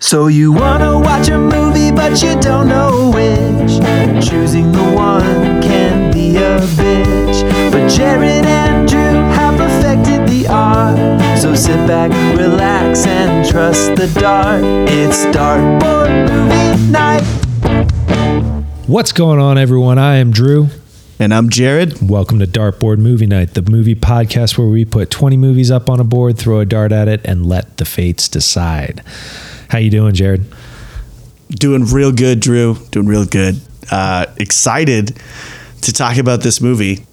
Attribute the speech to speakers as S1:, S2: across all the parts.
S1: So you wanna watch a movie, but you don't know which. Choosing the one can be a bitch. But Jared and Drew have perfected the art. So sit back, relax, and trust the dart. It's Dartboard Movie Night.
S2: What's going on, everyone? I am Drew.
S3: And I'm Jared.
S2: Welcome to Dartboard Movie Night, the movie podcast where we put 20 movies up on a board, throw a dart at it, and let the fates decide. How you doing, Jared?
S3: Doing real good, Drew. Doing real good. Uh, excited to talk about this movie,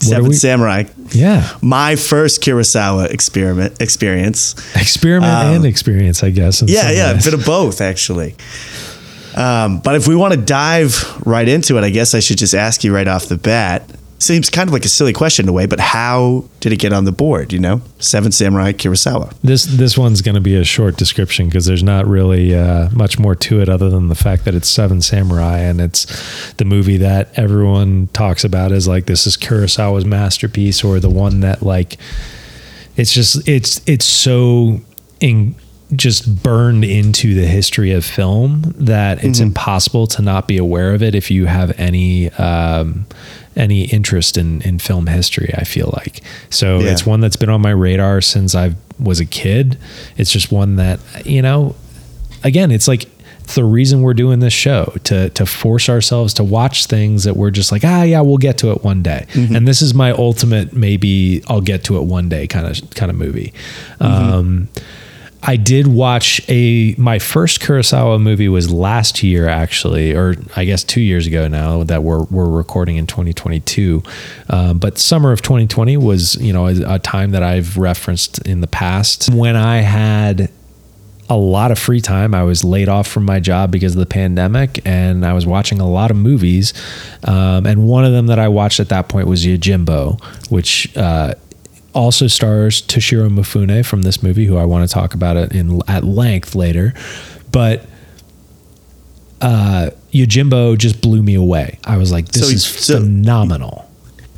S3: Seven Samurai.
S2: Yeah.
S3: My first Kurosawa experiment experience.
S2: Experiment and experience, I guess.
S3: Um, Yeah, yeah, a bit of both actually. Um, but if we want to dive right into it, I guess I should just ask you right off the bat. Seems kind of like a silly question in a way, but how did it get on the board? You know, Seven Samurai Kurosawa.
S2: This this one's going to be a short description because there's not really uh, much more to it other than the fact that it's Seven Samurai and it's the movie that everyone talks about as like this is Kurosawa's masterpiece or the one that like it's just it's it's so in just burned into the history of film that it's impossible to not be aware of it if you have any um, any interest in in film history. I feel like so
S3: Yeah.
S2: it's one that's been on my radar since I was a kid. It's just one that you know, again, it's like it's the reason we're doing this show to to force ourselves to watch things that we're just like ah yeah we'll get to it one day and this is my ultimate maybe I'll get to it one day kind of kind of movie. Um, I did watch a my first Kurosawa movie was last year actually, or I guess two years ago now that we're we're recording in 2022. Um, but summer of 2020 was you know a, a time that I've referenced in the past when I had a lot of free time. I was laid off from my job because of the pandemic, and I was watching a lot of movies. Um, and one of them that I watched at that point was Yojimbo, which uh, also stars Toshiro Mifune from this movie, who I want to talk about it in at length later. But uh, Yojimbo just blew me away. I was like, this
S3: So-
S2: is
S3: so-
S2: phenomenal.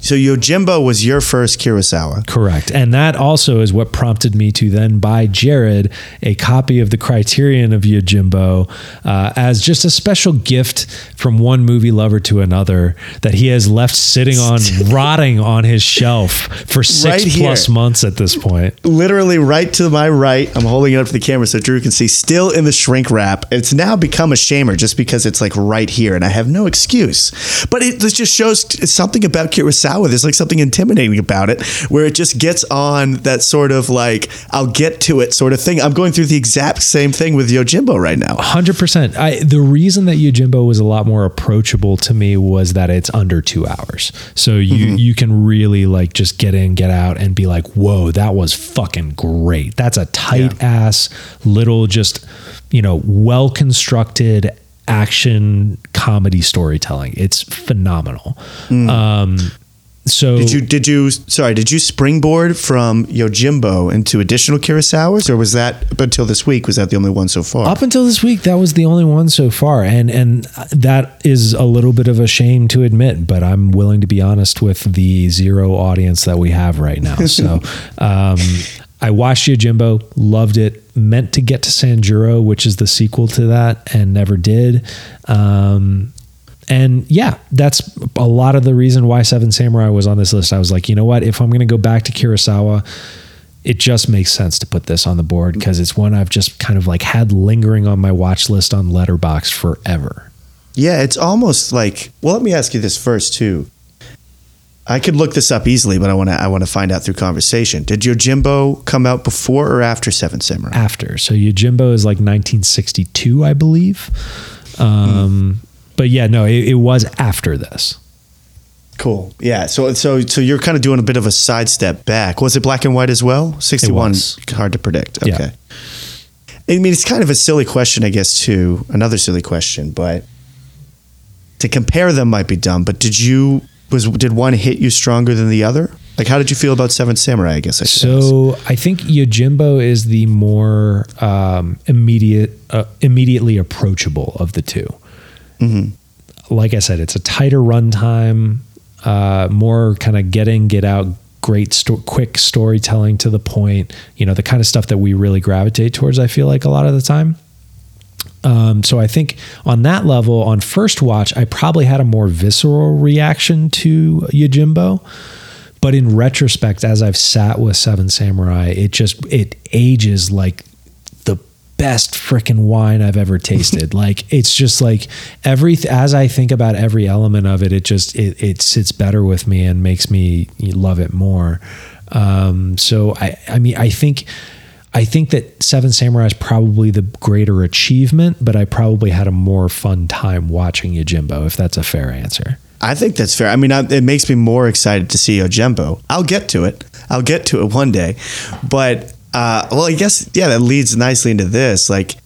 S3: So Yojimbo was your first Kurosawa.
S2: Correct. And that also is what prompted me to then buy Jared a copy of the Criterion of Yojimbo uh, as just a special gift from one movie lover to another that he has left sitting on, rotting on his shelf for six
S3: Right
S2: plus months at this point.
S3: literally right to my right. I'm holding it up to the camera so Drew can see. Still in the shrink wrap. It's now become a shamer just because it's like right here, and I have no excuse. But it this just shows something about Kurosawa. With there's like something intimidating about it, where it just gets on that sort of like I'll get to it sort of thing. I'm going through the exact same thing with Yojimbo right now.
S2: Hundred percent. I the reason that Yojimbo was a lot more approachable to me was that it's under two hours, so you you can really like just get in, get out, and be like, "Whoa, that was fucking great." That's a tight ass little, just you know, well constructed action comedy storytelling. It's phenomenal. Um, so
S3: Did you did you sorry did you springboard from Yojimbo into additional Kurosawas or was that up until this week was that the only one so far?
S2: Up until this week, that was the only one so far, and and that is a little bit of a shame to admit, but I'm willing to be honest with the zero audience that we have right now. So, um, I watched Yojimbo, loved it, meant to get to Sanjuro, which is the sequel to that, and never did. Um, and yeah, that's a lot of the reason why Seven Samurai was on this list. I was like, you know what? If I'm going to go back to Kurosawa, it just makes sense to put this on the board because it's one I've just kind of like had lingering on my watch list on Letterboxd forever.
S3: Yeah, it's almost like. Well, let me ask you this first too. I could look this up easily, but I want to. I want to find out through conversation. Did Yojimbo come out before or after Seven Samurai?
S2: After, so Yojimbo is like 1962, I believe. Um, But yeah, no, it, it was after this.
S3: Cool. Yeah. So so so you're kind of doing a bit of a sidestep back. Was it black and white as well? Sixty one. Hard to predict.
S2: Yeah.
S3: Okay. I mean, it's kind of a silly question, I guess. Too another silly question, but to compare them might be dumb. But did you was did one hit you stronger than the other? Like, how did you feel about Seven Samurai? I guess I should ask.
S2: So I think Yojimbo is the more um, immediate, uh, immediately approachable of the 2 Like I said, it's a tighter runtime, uh, more kind of get in, get out, great, sto- quick storytelling to the point. You know, the kind of stuff that we really gravitate towards. I feel like a lot of the time. Um, so I think on that level, on first watch, I probably had a more visceral reaction to Yojimbo. But in retrospect, as I've sat with Seven Samurai, it just it ages like best freaking wine I've ever tasted. like it's just like every as I think about every element of it, it just it it sits better with me and makes me love it more. Um, so I I mean I think I think that Seven Samurai is probably the greater achievement, but I probably had a more fun time watching Yojimbo, if that's a fair answer.
S3: I think that's fair. I mean, I, it makes me more excited to see Yojimbo. I'll get to it. I'll get to it one day. But, uh, well, I guess, yeah, that leads nicely into this. Like,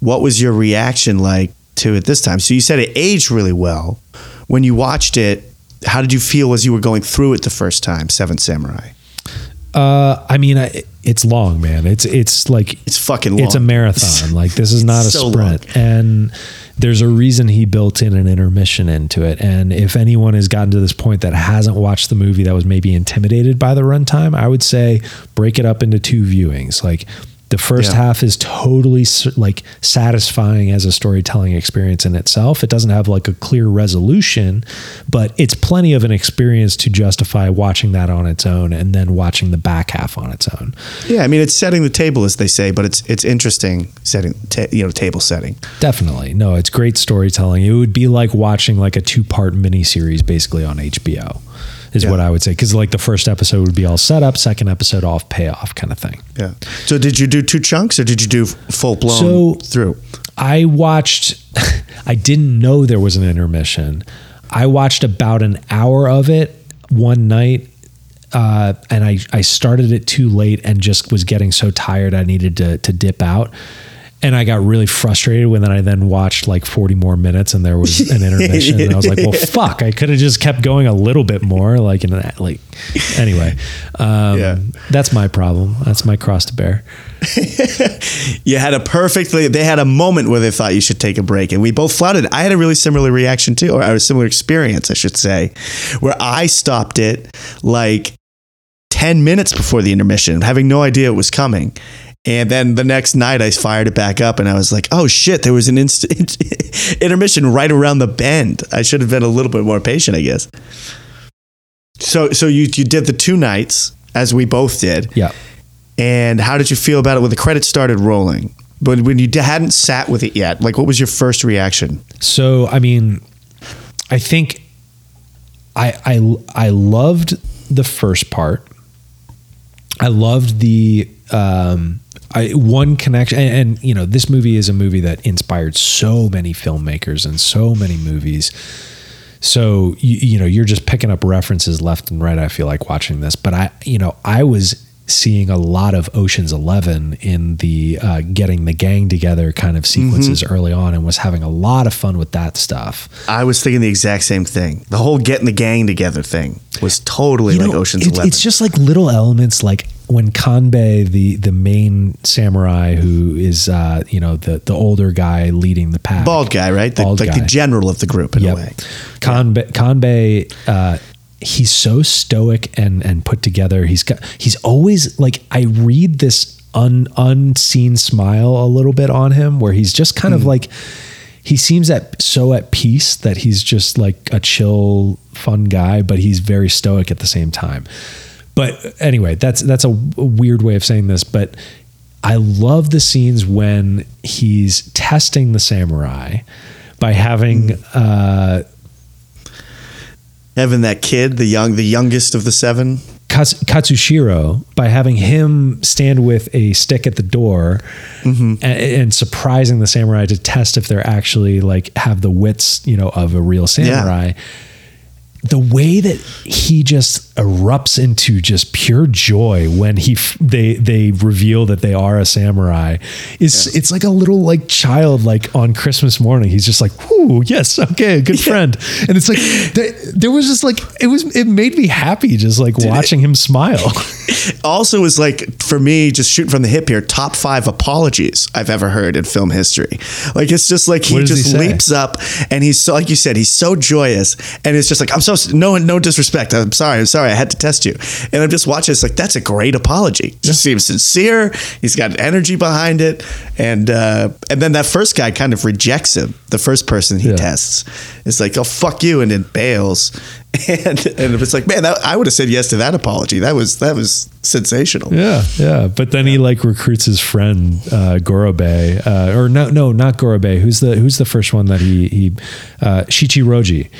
S3: what was your reaction like to it this time? So you said it aged really well. When you watched it, how did you feel as you were going through it the first time, Seven Samurai?
S2: Uh, I mean, I, it's long, man. It's it's like
S3: It's fucking long.
S2: it's a marathon. Like this is not a
S3: So
S2: sprint. And there's a reason he built in an intermission into it. And if anyone has gotten to this point that hasn't watched the movie that was maybe intimidated by the runtime, I would say break it up into two viewings. Like the first
S3: Yeah.
S2: half is totally like satisfying as a storytelling experience in itself. It doesn't have like a clear resolution, but it's plenty of an experience to justify watching that on its own and then watching the back half on its own.
S3: Yeah, I mean, it's setting the table, as they say, but it's it's interesting setting, ta- you know, table setting.
S2: Definitely. No, it's great storytelling. It would be like watching like a two part miniseries basically on HBO, is
S3: Yeah.
S2: what I would say. Because like the first episode would be all setup, second episode off payoff kind of thing.
S3: Yeah. So did you do two chunks or did you do full blown
S2: So-
S3: through?
S2: I watched, I didn't know there was an intermission. I watched about an hour of it one night. Uh, and I, I started it too late and just was getting so tired I needed to, to dip out. And I got really frustrated when I then watched like 40 more minutes and there was an intermission. and I was like, well, fuck, I could have just kept going a little bit more. Like, in that, like, anyway, um,
S3: Yeah.
S2: that's my problem. That's my cross to bear.
S3: You had a perfectly. They had a moment where they thought you should take a break, and we both flouted. I had a really similar reaction too, or a similar experience, I should say, where I stopped it like ten minutes before the intermission, having no idea it was coming. And then the next night, I fired it back up, and I was like, "Oh shit! There was an inst- intermission right around the bend. I should have been a little bit more patient, I guess." So, so you you did the two nights as we both did.
S2: Yeah.
S3: And how did you feel about it when the credits started rolling? But when you hadn't sat with it yet, like what was your first reaction?
S2: So I mean, I think I I I loved the first part. I loved the um, I one connection, and, and you know, this movie is a movie that inspired so many filmmakers and so many movies. So you, you know, you're just picking up references left and right. I feel like watching this, but I, you know, I was seeing a lot of Ocean's Eleven in the uh, getting the gang together kind of sequences early on, and was having a lot of fun with that stuff.
S3: I was thinking the exact same thing. The whole getting the gang together thing was totally
S2: You
S3: like
S2: know,
S3: Ocean's
S2: it's,
S3: Eleven.
S2: It's just like little elements, like when Kanbei, the the main samurai, who is uh, you know the the older guy leading the pack,
S3: bald guy, right? The,
S2: Bald
S3: like
S2: guy.
S3: the general of the group in a way.
S2: Kanbei, Kanbei uh, he's so stoic and and put together. He's got he's always like I read this un, unseen smile a little bit on him, where he's just kind of like he seems at so at peace that he's just like a chill, fun guy, but he's very stoic at the same time. But anyway, that's that's a, weird way of saying this, but I love the scenes when he's testing the samurai by having uh,
S3: Having that kid, the young, the youngest of the seven.
S2: Katsushiro by having him stand with a stick at the door and, and surprising the samurai to test if they're actually like have the wits, you know, of a real samurai. The way that he just erupts into just pure joy when he f- they they reveal that they are a samurai is it's like a little like child like on Christmas morning. He's just like whoo yes okay good friend. And it's like there, there was just like it was it made me happy just like watching him smile.
S3: Also is like for me just shooting from the hip here top five apologies i've ever heard in film history. Like it's just like he
S2: does he
S3: just leaps up and he's so like you said he's so joyous and it's just like i'm so no no disrespect. I'm sorry. I'm sorry. I had to test you. And i'm just watching. It's like that's a great apology. Just seems sincere. He's got energy behind it. And uh and then that first guy kind of rejects him the first person he
S2: Yeah.
S3: tests. Is like oh fuck you and then bails. And and it's like man that, i would have said yes to that apology. That was that was sensational.
S2: Yeah, yeah. But then he like recruits his friend uh, Gorobei, uh, or no, no, not Gorobei. Who's the who's the first one that he he uh, Shichiroji,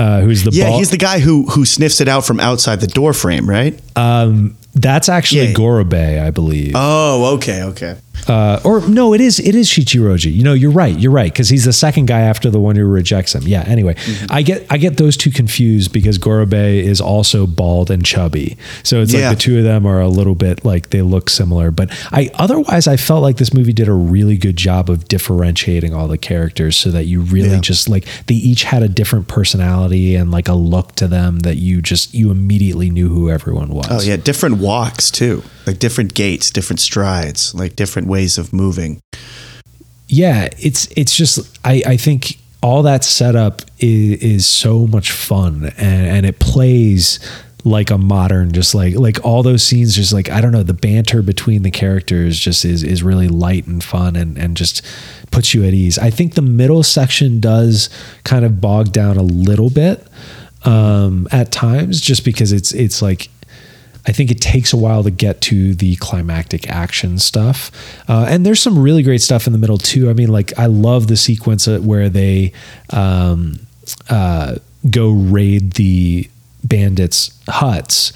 S2: uh, who's the
S3: Yeah,
S2: ball-
S3: he's the guy who who sniffs it out from outside the door frame, right?
S2: um, that's actually
S3: Yeah.
S2: Gorobei, I believe.
S3: Oh, okay, okay.
S2: Uh, or no, it is it is Shichiroji. You know, you're right. You're right because he's the second guy after the one who rejects him. Yeah. Anyway,
S3: Mm-hmm.
S2: I get I get those two confused because Gorobei is also bald and chubby. So it's
S3: Yeah.
S2: like the two of them are a little bit like they look similar. But I otherwise I felt like this movie did a really good job of differentiating all the characters so that you really
S3: Yeah.
S2: just like they each had a different personality and like a look to them that you just you immediately knew who everyone was.
S3: Oh yeah, different walks too, like different gaits, different strides, like different ways of moving.
S2: yeah it's it's just i i think all that setup is, is so much fun and and it plays like a modern just like like all those scenes just like i don't know the banter between the characters just is is really light and fun and and just puts you at ease i think the middle section does kind of bog down a little bit um at times just because it's it's like I think it takes a while to get to the climactic action stuff. Uh, and there's some really great stuff in the middle too. I mean, like I love the sequence where they um, uh, go raid the bandits' huts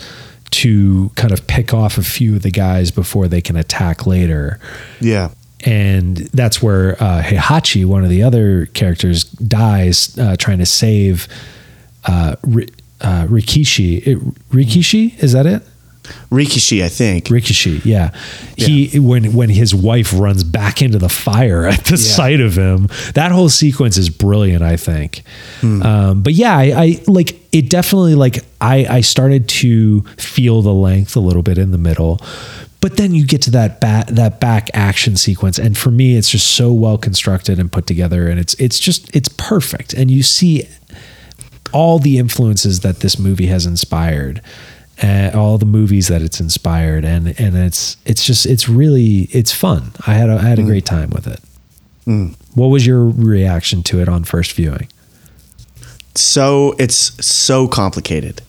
S2: to kind of pick off a few of the guys before they can attack later
S3: Yeah,
S2: and that's where uh, Heihachi, one of the other characters, dies uh, trying to save uh, uh, Rikishi. It, Rikishi is that it?
S3: Rikishi, I think.
S2: Rikishi, yeah. He when when his wife runs back into the fire at the sight of him, that whole sequence is brilliant. I think. Um, but yeah, I, I like it. Definitely, like I I started to feel the length a little bit in the middle. But then you get to that back that back action sequence, and for me, it's just so well constructed and put together, and it's it's just it's perfect. And you see all the influences that this movie has inspired uh, all the movies that it's inspired and and it's it's just it's really it's fun i had a, I had a great time with it what was your reaction to it on first viewing
S3: So it's so complicated.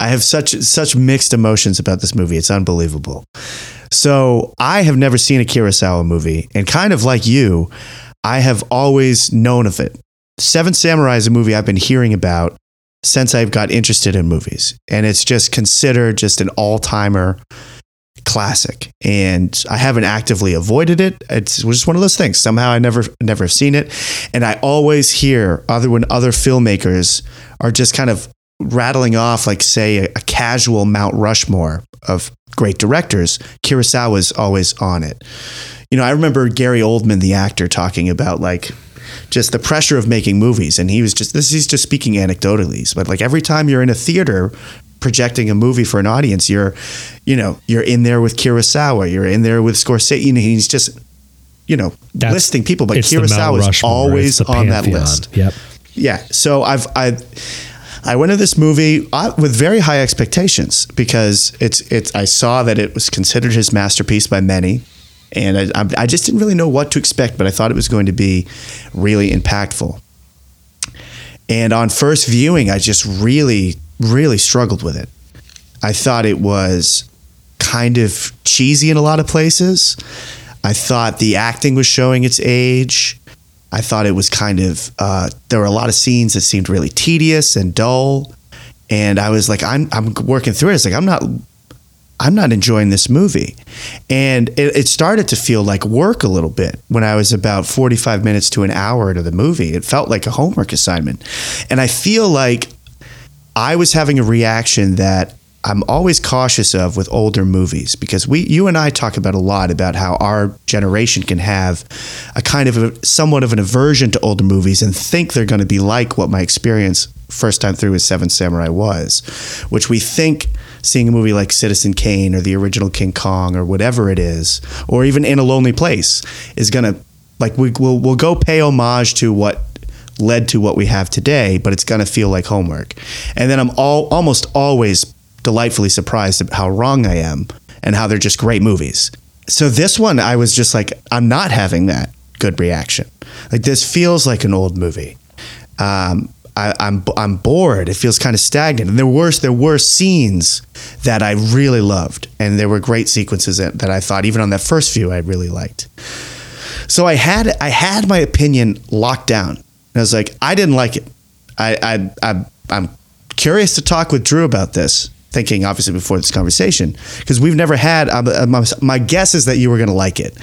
S3: I have such such mixed emotions about this movie. It's unbelievable. So I have never seen a Kurosawa movie, and kind of like you, I have always known of it. Seven Samurai is a movie I've been hearing about since I've got interested in movies, and it's just considered just an all timer classic. And I haven't actively avoided it. It's just one of those things. Somehow I never never have seen it, and I always hear other when other filmmakers are just kind of rattling off like say a, a casual Mount Rushmore of great directors. Kurosawa's always on it. You know, I remember Gary Oldman, the actor, talking about like just the pressure of making movies, and he was just this. He's just speaking anecdotally, but like every time you're in a theater projecting a movie for an audience, you're, you know, you're in there with Kurosawa, you're in there with Scorsese. Know, he's just, you know,
S2: That's-
S3: listing people, but Kurosawa is always on that list.
S2: yep
S3: Yeah. So I've I I went to this movie uh, with very high expectations because it's it's I saw that it was considered his masterpiece by many, and I I- just didn't really know what to expect, but I thought it was going to be really impactful. And on first viewing, I just really really struggled with it. I thought it was kind of cheesy in a lot of places. I thought the acting was showing its age. I thought it was kind of uh, there were a lot of scenes that seemed really tedious and dull, and I was like, I'm I'm working through it. It's like I'm not I'm not enjoying this movie, and it, it started to feel like work a little bit when I was about 45 minutes to an hour into the movie. It felt like a homework assignment, and I feel like I was having a reaction that I'm always cautious of with older movies because we, you and I talk about a lot about how our generation can have a kind of a, somewhat of an aversion to older movies and think they're going to be like what my experience first time through with Seven Samurai was, which we think seeing a movie like Citizen Kane or the original King Kong or whatever it is, or even In a Lonely Place, is gonna like we will we'll go pay homage to what led to what we have today, but it's gonna feel like homework. And then I'm all almost always delightfully surprised at how wrong I am and how they're just great movies. So this one, I was just like, I'm not having that good reaction. Like this feels like an old movie. Um, I, I'm I'm bored. It feels kind of stagnant. And there were there were scenes that I really loved, and there were great sequences that, that I thought even on that first view I really liked. So I had I had my opinion locked down. And I was like, I didn't like it. I I, I I'm curious to talk with Drew about this. Thinking obviously before this conversation because we've never had. Uh, my, my guess is that you were going to like it,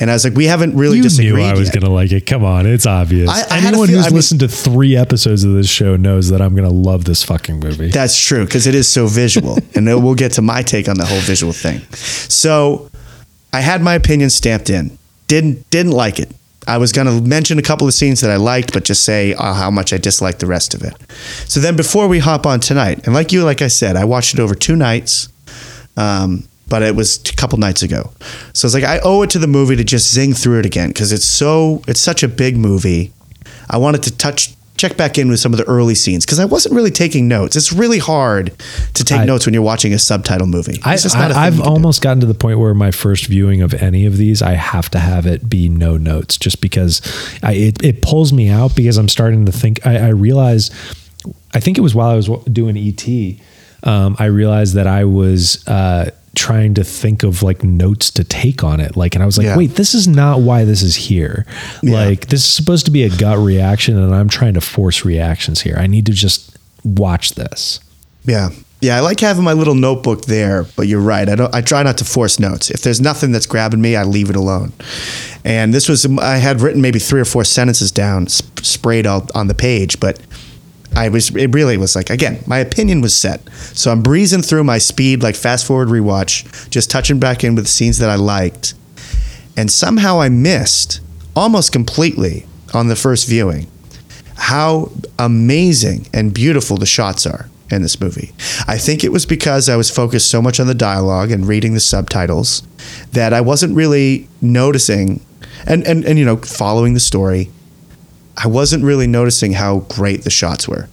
S3: and I was like, we haven't really
S2: you
S3: disagreed.
S2: knew I was going to like it. Come on, it's obvious.
S3: I- I
S2: Anyone
S3: feel-
S2: who's
S3: I mean-
S2: listened to three episodes of this show knows that I'm going to love this fucking movie.
S3: That's true because it is so visual, and we'll get to my take on the whole visual thing. So, I had my opinion stamped in. Didn't didn't like it. I was going to mention a couple of scenes that I liked, but just say uh, how much I disliked the rest of it. So then, before we hop on tonight, and like you, like I said, I watched it over two nights. Um, but it was a couple nights ago. So it's like I owe it to the movie to just zing through it again because it's so it's such a big movie. I wanted to touch check back in with some of the early scenes because I wasn't really taking notes. It's really hard to take
S2: I-
S3: notes when you're watching a subtitle movie.
S2: I,
S3: It's just not a thing
S2: have
S3: can do.
S2: almost gotten to the point where my first viewing of any of these, I have to have it be no notes, just because I, it it pulls me out because I'm starting to think. I, I realize, I think it was while I was doing ET, um, I realized that I was. Uh, trying to think of like notes to take on it like and i was like
S3: Yeah.
S2: wait this is not why this is here
S3: Yeah.
S2: like this is supposed to be a gut reaction and i'm trying to force reactions here i need to just watch this
S3: Yeah. Yeah, I like having my little notebook there, but you're right. I don't I try not to force notes. If there's nothing that's grabbing me, I leave it alone. And this was I had written maybe 3 or 4 sentences down sp- sprayed out on the page, but I was it really was like again, my opinion was set. So I'm breezing through my speed like fast forward rewatch, just touching back in with scenes that I liked. And somehow I missed almost completely on the first viewing how amazing and beautiful the shots are in this movie. I think it was because I was focused so much on the dialogue and reading the subtitles that I wasn't really noticing and and, and you know following the story I wasn't really noticing how great the shots were.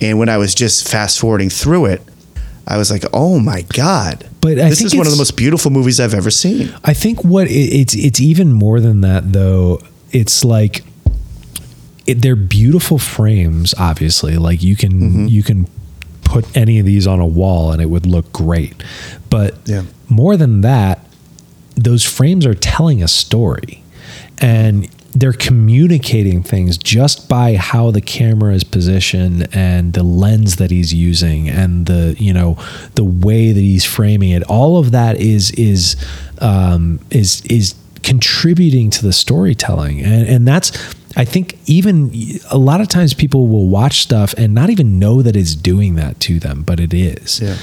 S3: And when I was just fast forwarding through it, I was like, "Oh my god."
S2: But I
S3: this
S2: think
S3: is one of the most beautiful movies I've ever seen.
S2: I think what it, it's it's even more than that though. It's like it, they're beautiful frames. Obviously, like you can
S3: Mm-hmm.
S2: you can put any of these on a wall and it would look great. But
S3: Yeah.
S2: more than that, those frames are telling a story, and they're communicating things just by how the camera is positioned and the lens that he's using and the you know the way that he's framing it all of that is is um, is is contributing to the storytelling and and that's I think even a lot of times people will watch stuff and not even know that it's doing that to them but it is
S3: Yeah.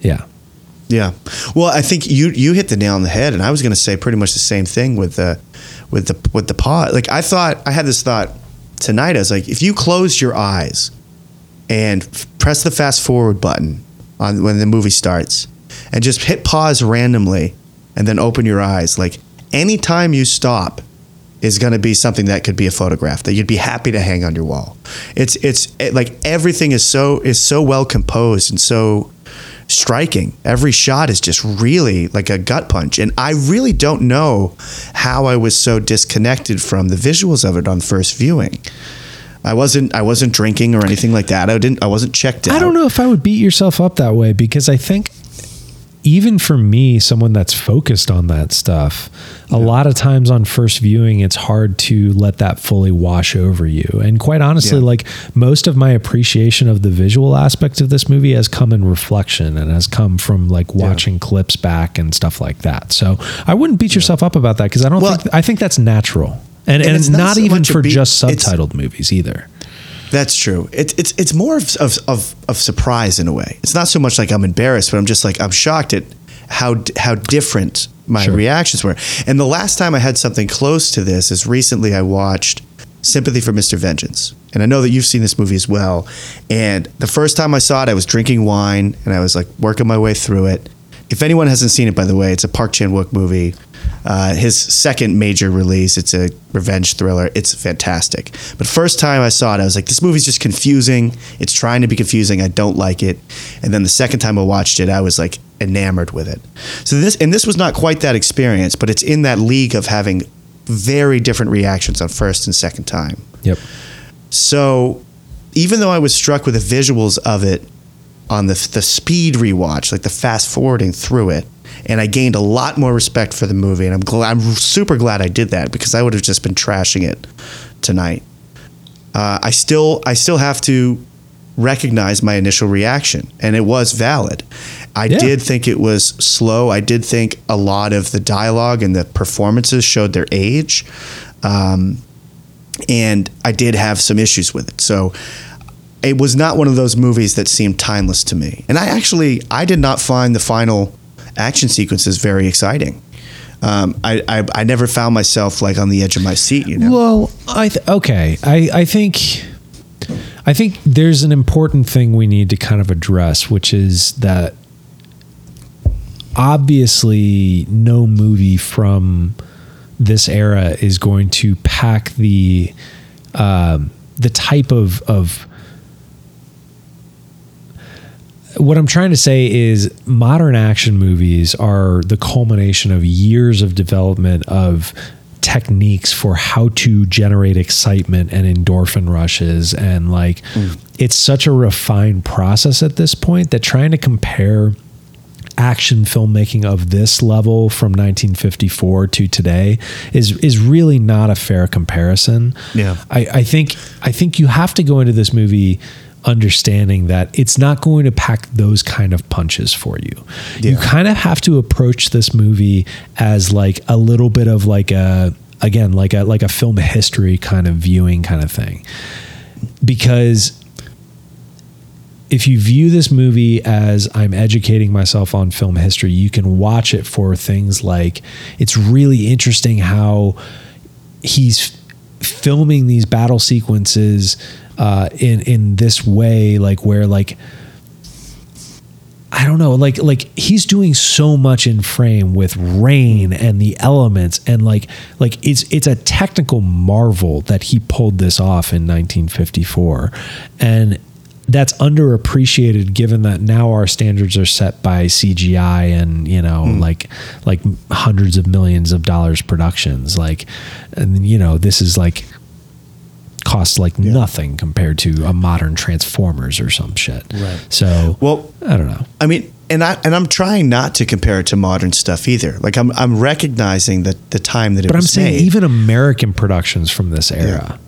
S2: yeah
S3: Yeah. Well, I think you you hit the nail on the head, and I was going to say pretty much the same thing with the with the with the pod. Like I thought, I had this thought tonight. I was like, if you closed your eyes and f- press the fast forward button on when the movie starts, and just hit pause randomly, and then open your eyes, like anytime you stop is going to be something that could be a photograph that you'd be happy to hang on your wall. It's it's it, like everything is so is so well composed and so striking. Every shot is just really like a gut punch. And I really don't know how I was so disconnected from the visuals of it on first viewing. I wasn't I wasn't drinking or anything like that. I didn't I wasn't checked out.
S2: I don't know if I would beat yourself up that way because I think even for me, someone that's focused on that stuff, a lot of times on first viewing, it's hard to let that fully wash over you. And quite honestly,
S3: Yeah.
S2: like most of my appreciation of the visual aspect of this movie has come in reflection and has come from like watching clips back and stuff like that. So I wouldn't beat yourself up about that because I don't
S3: Well-
S2: think I think that's natural. And,
S3: And
S2: and,
S3: it's
S2: not,
S3: not so
S2: even for
S3: beat-
S2: just subtitled movies either.
S3: That's true. It's it's it's more of, of of of surprise in a way. It's not so much like I'm embarrassed, but I'm just like I'm shocked at how how different my
S2: Sure.
S3: reactions were. And the last time I had something close to this is recently I watched Sympathy for Mr. Vengeance. And I know that you've seen this movie as well. And the first time I saw it, I was drinking wine and I was like working my way through it. If anyone hasn't seen it, by the way, it's a Park Chan Wook movie. Uh, his second major release. It's a revenge thriller. It's fantastic. But first time I saw it, I was like, this movie's just confusing. It's trying to be confusing. I don't like it. And then the second time I watched it, I was like enamored with it. So this and this was not quite that experience, but it's in that league of having very different reactions on first and second time.
S2: Yep.
S3: So even though I was struck with the visuals of it on the the speed rewatch, like the fast forwarding through it, and I gained a lot more respect for the movie, and I'm glad I'm super glad I did that because I would have just been trashing it tonight. Uh, I still I still have to recognize my initial reaction, and it was valid. I
S2: Yeah.
S3: did think it was slow. I did think a lot of the dialogue and the performances showed their age. Um, and I did have some issues with it. So it was not one of those movies that seemed timeless to me. And I actually I did not find the final action sequences very exciting. Um, I, I I never found myself like on the edge of my seat. You know.
S2: Well, I th- okay. I I think I think there's an important thing we need to kind of address, which is that obviously no movie from this era is going to pack the um, the type of of what I'm trying to say is modern action movies are the culmination of years of development of techniques for how to generate excitement and endorphin rushes and like mm. it's such a refined process at this point that trying to compare action filmmaking of this level from 1954 to today is is really not a fair comparison.
S3: Yeah.
S2: I, I think I think you have to go into this movie understanding that it's not going to pack those kind of punches for you. You kind of have to approach this movie as like a little bit of like a again like a like a film history kind of viewing kind of thing. Because if you view this movie as I'm educating myself on film history, you can watch it for things like it's really interesting how he's filming these battle sequences uh, in in this way, like where like I don't know, like like he's doing so much in frame with rain and the elements and like like it's it's a technical marvel that he pulled this off in 1954 and that's underappreciated given that now our standards are set by CGI and you know hmm. like like hundreds of millions of dollars productions like and you know this is like costs like nothing compared to a modern Transformers or some shit.
S3: Right.
S2: So
S3: Well,
S2: I don't know.
S3: I mean, and I and I'm trying not to compare it to modern stuff either. Like I'm I'm recognizing that the time that it
S2: But I'm saying
S3: made.
S2: even American productions from this era.
S3: Yeah,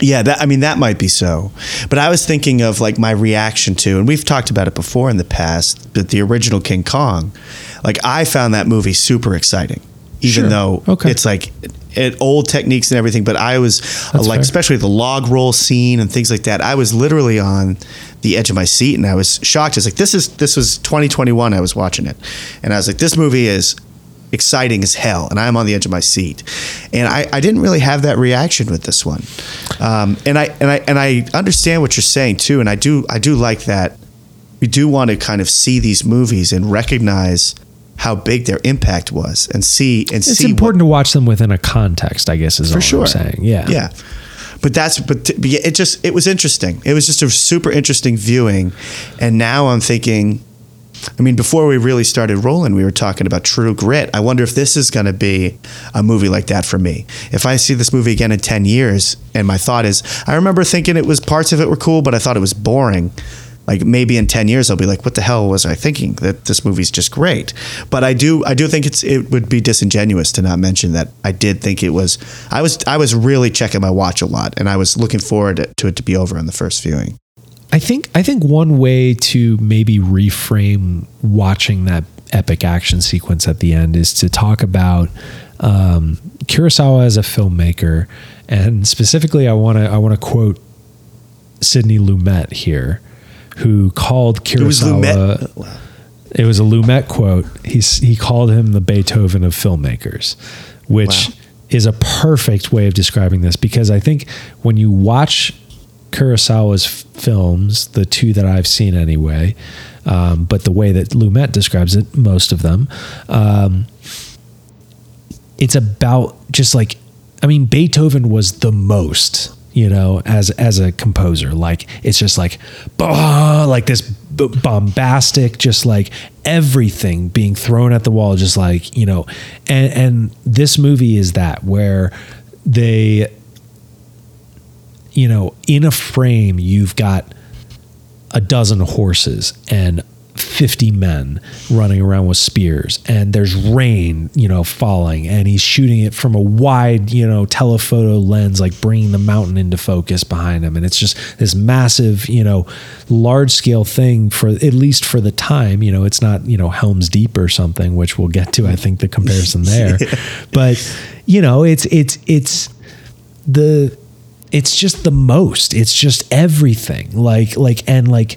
S3: that I mean that might be so. But I was thinking of like my reaction to and we've talked about it before in the past, but the original King Kong. Like I found that movie super exciting. Even
S2: Sure.
S3: though
S2: Okay.
S3: it's like it, old techniques and everything, but I was
S2: That's
S3: like
S2: fair.
S3: especially the log roll scene and things like that. I was literally on the edge of my seat and I was shocked. I was like this is this was 2021 I was watching it. And I was like this movie is exciting as hell and i'm on the edge of my seat. And i, I didn't really have that reaction with this one. Um, and i and i and i understand what you're saying too and i do i do like that we do want to kind of see these movies and recognize how big their impact was and see and
S2: It's
S3: see
S2: important to watch them within a context, I guess is
S3: for sure
S2: I'm saying. Yeah.
S3: yeah. But that's but it just it was interesting. It was just a super interesting viewing. And now i'm thinking I mean, before we really started rolling, we were talking about True Grit. I wonder if this is going to be a movie like that for me. If I see this movie again in 10 years, and my thought is, I remember thinking it was parts of it were cool, but I thought it was boring. Like maybe in 10 years, I'll be like, what the hell was I thinking? That this movie's just great. But I do, I do think it's, it would be disingenuous to not mention that I did think it was, I was, I was really checking my watch a lot, and I was looking forward to it to be over on the first viewing.
S2: I think I think one way to maybe reframe watching that epic action sequence at the end is to talk about um, Kurosawa as a filmmaker, and specifically, I want to I want to quote Sidney Lumet here, who called Kurosawa.
S3: It was Lumet.
S2: It was a Lumet quote. He's he called him the Beethoven of filmmakers, which
S3: Wow.
S2: is a perfect way of describing this because I think when you watch Kurosawa's films, the two that I've seen anyway, um, but the way that Lumet describes it, most of them, um, it's about just like, I mean, Beethoven was the most, you know, as as a composer. Like it's just like, bah, like this bombastic, just like everything being thrown at the wall, just like you know, and and this movie is that where they you know, in a frame, you've got a dozen horses and 50 men running around with spears and there's rain you know falling and he's shooting it from a wide you know telephoto lens like bringing the mountain into focus behind him. And it's just this massive you know large scale thing for at least for the time you know it's not you know helms deep or something which we'll get to i think the comparison there. But you know it's it's it's the it's just the most. It's just everything. Like like and like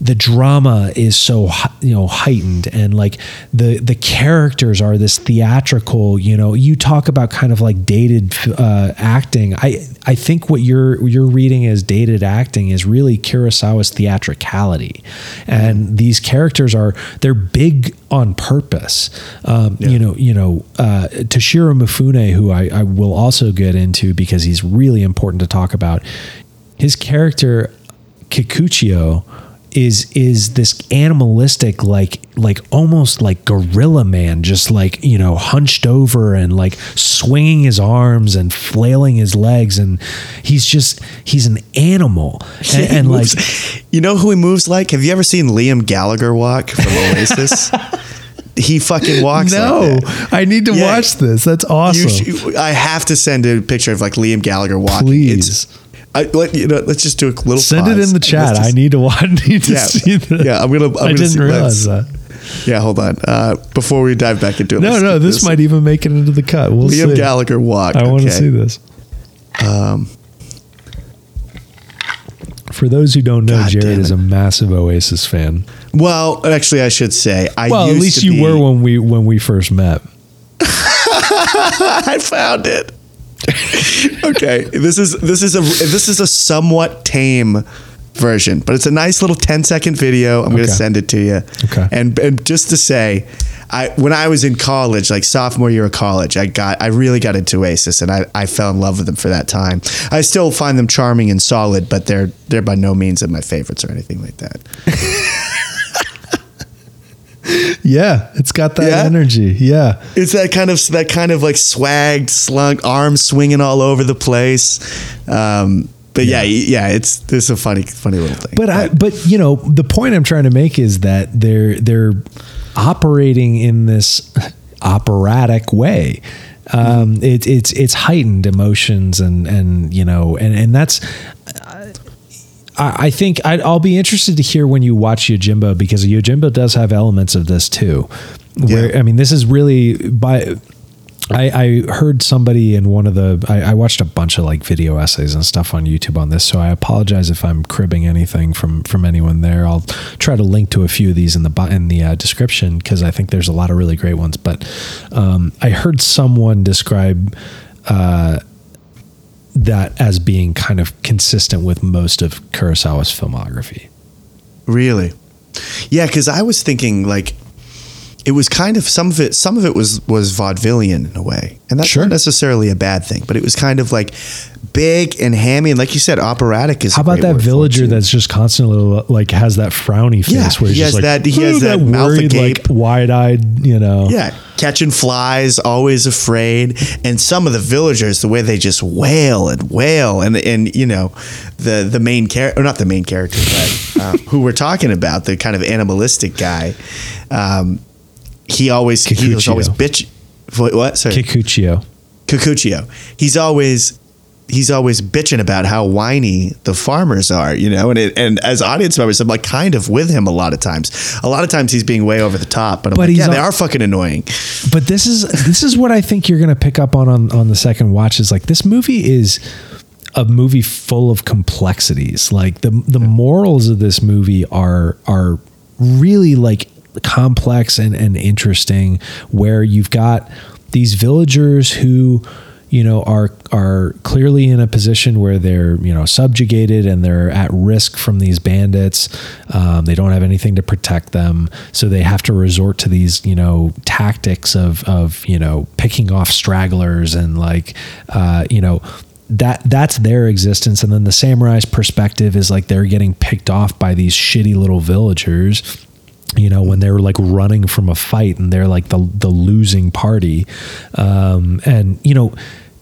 S2: the drama is so you know heightened and like the the characters are this theatrical you know you talk about kind of like dated uh, acting. I i think what you're you're reading as dated acting is really kurosawa's theatricality. And these characters are they're big on purpose. Um, you know you know uh, toshiro mifune who I, I will also get into because he's really important to talk about his character kikuchiyo is is this animalistic like like almost like gorilla man just like you know hunched over and like swinging his arms and flailing his legs and he's just he's an animal and, and like
S3: you know who he moves like? Have you ever seen Liam Gallagher walk from Oasis? he fucking walks.
S2: no
S3: like that.
S2: i need to
S3: Yeah.
S2: watch this that's awesome
S3: I have to send a picture of like Liam Gallagher walking.
S2: Please.
S3: It's, I, let, you know, let's just do a little.
S2: send it in the chat
S3: Let's
S2: i need to watch need to
S3: Yeah,
S2: see this
S3: yeah. I'm gonna. I'm
S2: I
S3: gonna
S2: didn't
S3: see,
S2: realize that.
S3: Yeah, hold on. Uh, before we dive back into it,
S2: No, no,
S3: get
S2: this might even make it into the cut. We'll
S3: Liam
S2: see.
S3: Gallagher walk.
S2: I want to see this.
S3: Um,
S2: For those who don't know,
S3: God
S2: Jared is a massive Oasis fan.
S3: well, actually, I should say I.
S2: Well, at least
S3: to
S2: you
S3: be-
S2: were when we when we first met.
S3: I found it. okay, this is this is a this is a somewhat tame version, but it's a nice little 10 second video. I'm going to send it to you.
S2: Okay.
S3: And and just to say, I when I was in college, like sophomore year of college, I got I really got into Oasis and I, I fell in love with them for that time. I still find them charming and solid, but they're they're by no means of my favorites or anything like that.
S2: Yeah, it's got that
S3: Yeah?
S2: energy. Yeah.
S3: It's that kind of that kind of like swagged, slunk, arms swinging all over the place. Um, but yeah, yeah, it's this is a funny, funny little thing.
S2: But I but you know, the point I'm trying to make is that they're they're operating in this operatic way. Um, it, it's it's heightened emotions and and you know and and that's I, I think I'd, I'll be interested to hear when you watch Yojimbo because Yojimbo does have elements of this too. Where
S3: Yeah.
S2: I mean, this is really by. I, I heard somebody in one of the. I, I watched a bunch of like video essays and stuff on YouTube on this, so I apologize if I'm cribbing anything from from anyone there. I'll try to link to a few of these in the in the uh, description because I think there's a lot of really great ones. But um, I heard someone describe uh, that as being kind of consistent with most of Kurosawa's filmography.
S3: really, yeah, because I was thinking like it was kind of some of it. Some of it was was vaudevillian in a way, and that's
S2: Sure.
S3: not necessarily a bad thing. But it was kind of like big and hammy, and like you said, operatic is.
S2: How about that villager that's just constantly like has that frowny face
S3: Yeah,
S2: where he's
S3: he has
S2: like
S3: that- he has that mouth
S2: worried, like wide-eyed, you know.
S3: Yeah, catching flies, always afraid, and some of the villagers, the way they just wail and wail, and and you know, the the main character, or not the main character, but uh, who we're talking about, the kind of animalistic guy, um, he always he was
S2: Kikuchiyo.
S3: always bitch. What? Sorry,
S2: Kikuchiyo.
S3: Kikuchiyo. He's always he's always bitching about how whiny the farmers are, you know. And it, and as audience members, I'm like kind of with him a lot of times. A lot of times he's being way over the top, but I'm
S2: But
S3: like, yeah, they are fucking annoying.
S2: But this is this is what I think you're going to pick up on, on on the second watch is like this movie is a movie full of complexities. Like the the morals of this movie are are really like complex and and interesting where you've got these villagers who you know, are are clearly in a position where they're you know subjugated and they're at risk from these bandits. Um, they don't have anything to protect them, so they have to resort to these you know tactics of of you know picking off stragglers and like uh, you know that that's their existence. And then the samurai's perspective is like they're getting picked off by these shitty little villagers you know when they're like running from a fight and they're like the the losing party um and you know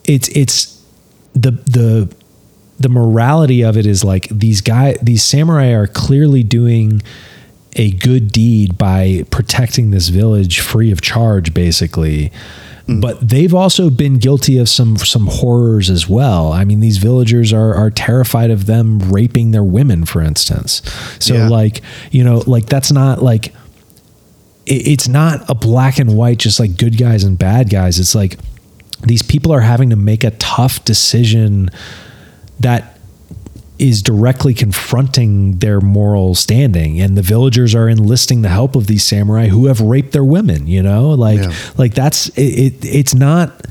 S2: it's it's the the the morality of it is like these guy these samurai are clearly doing a good deed by protecting this village free of charge basically Mm. but they've also been guilty of some some horrors as well. I mean, these villagers are are terrified of them raping their women, for instance. So,
S3: Yeah.
S2: like, you know, like that's not like it- it's not a black and white, just like good guys and bad guys. It's like these people are having to make a tough decision that is directly confronting their moral standing. And the villagers are enlisting the help of these samurai who have raped their women you know? Like
S3: Yeah.
S2: like that's it, it it's not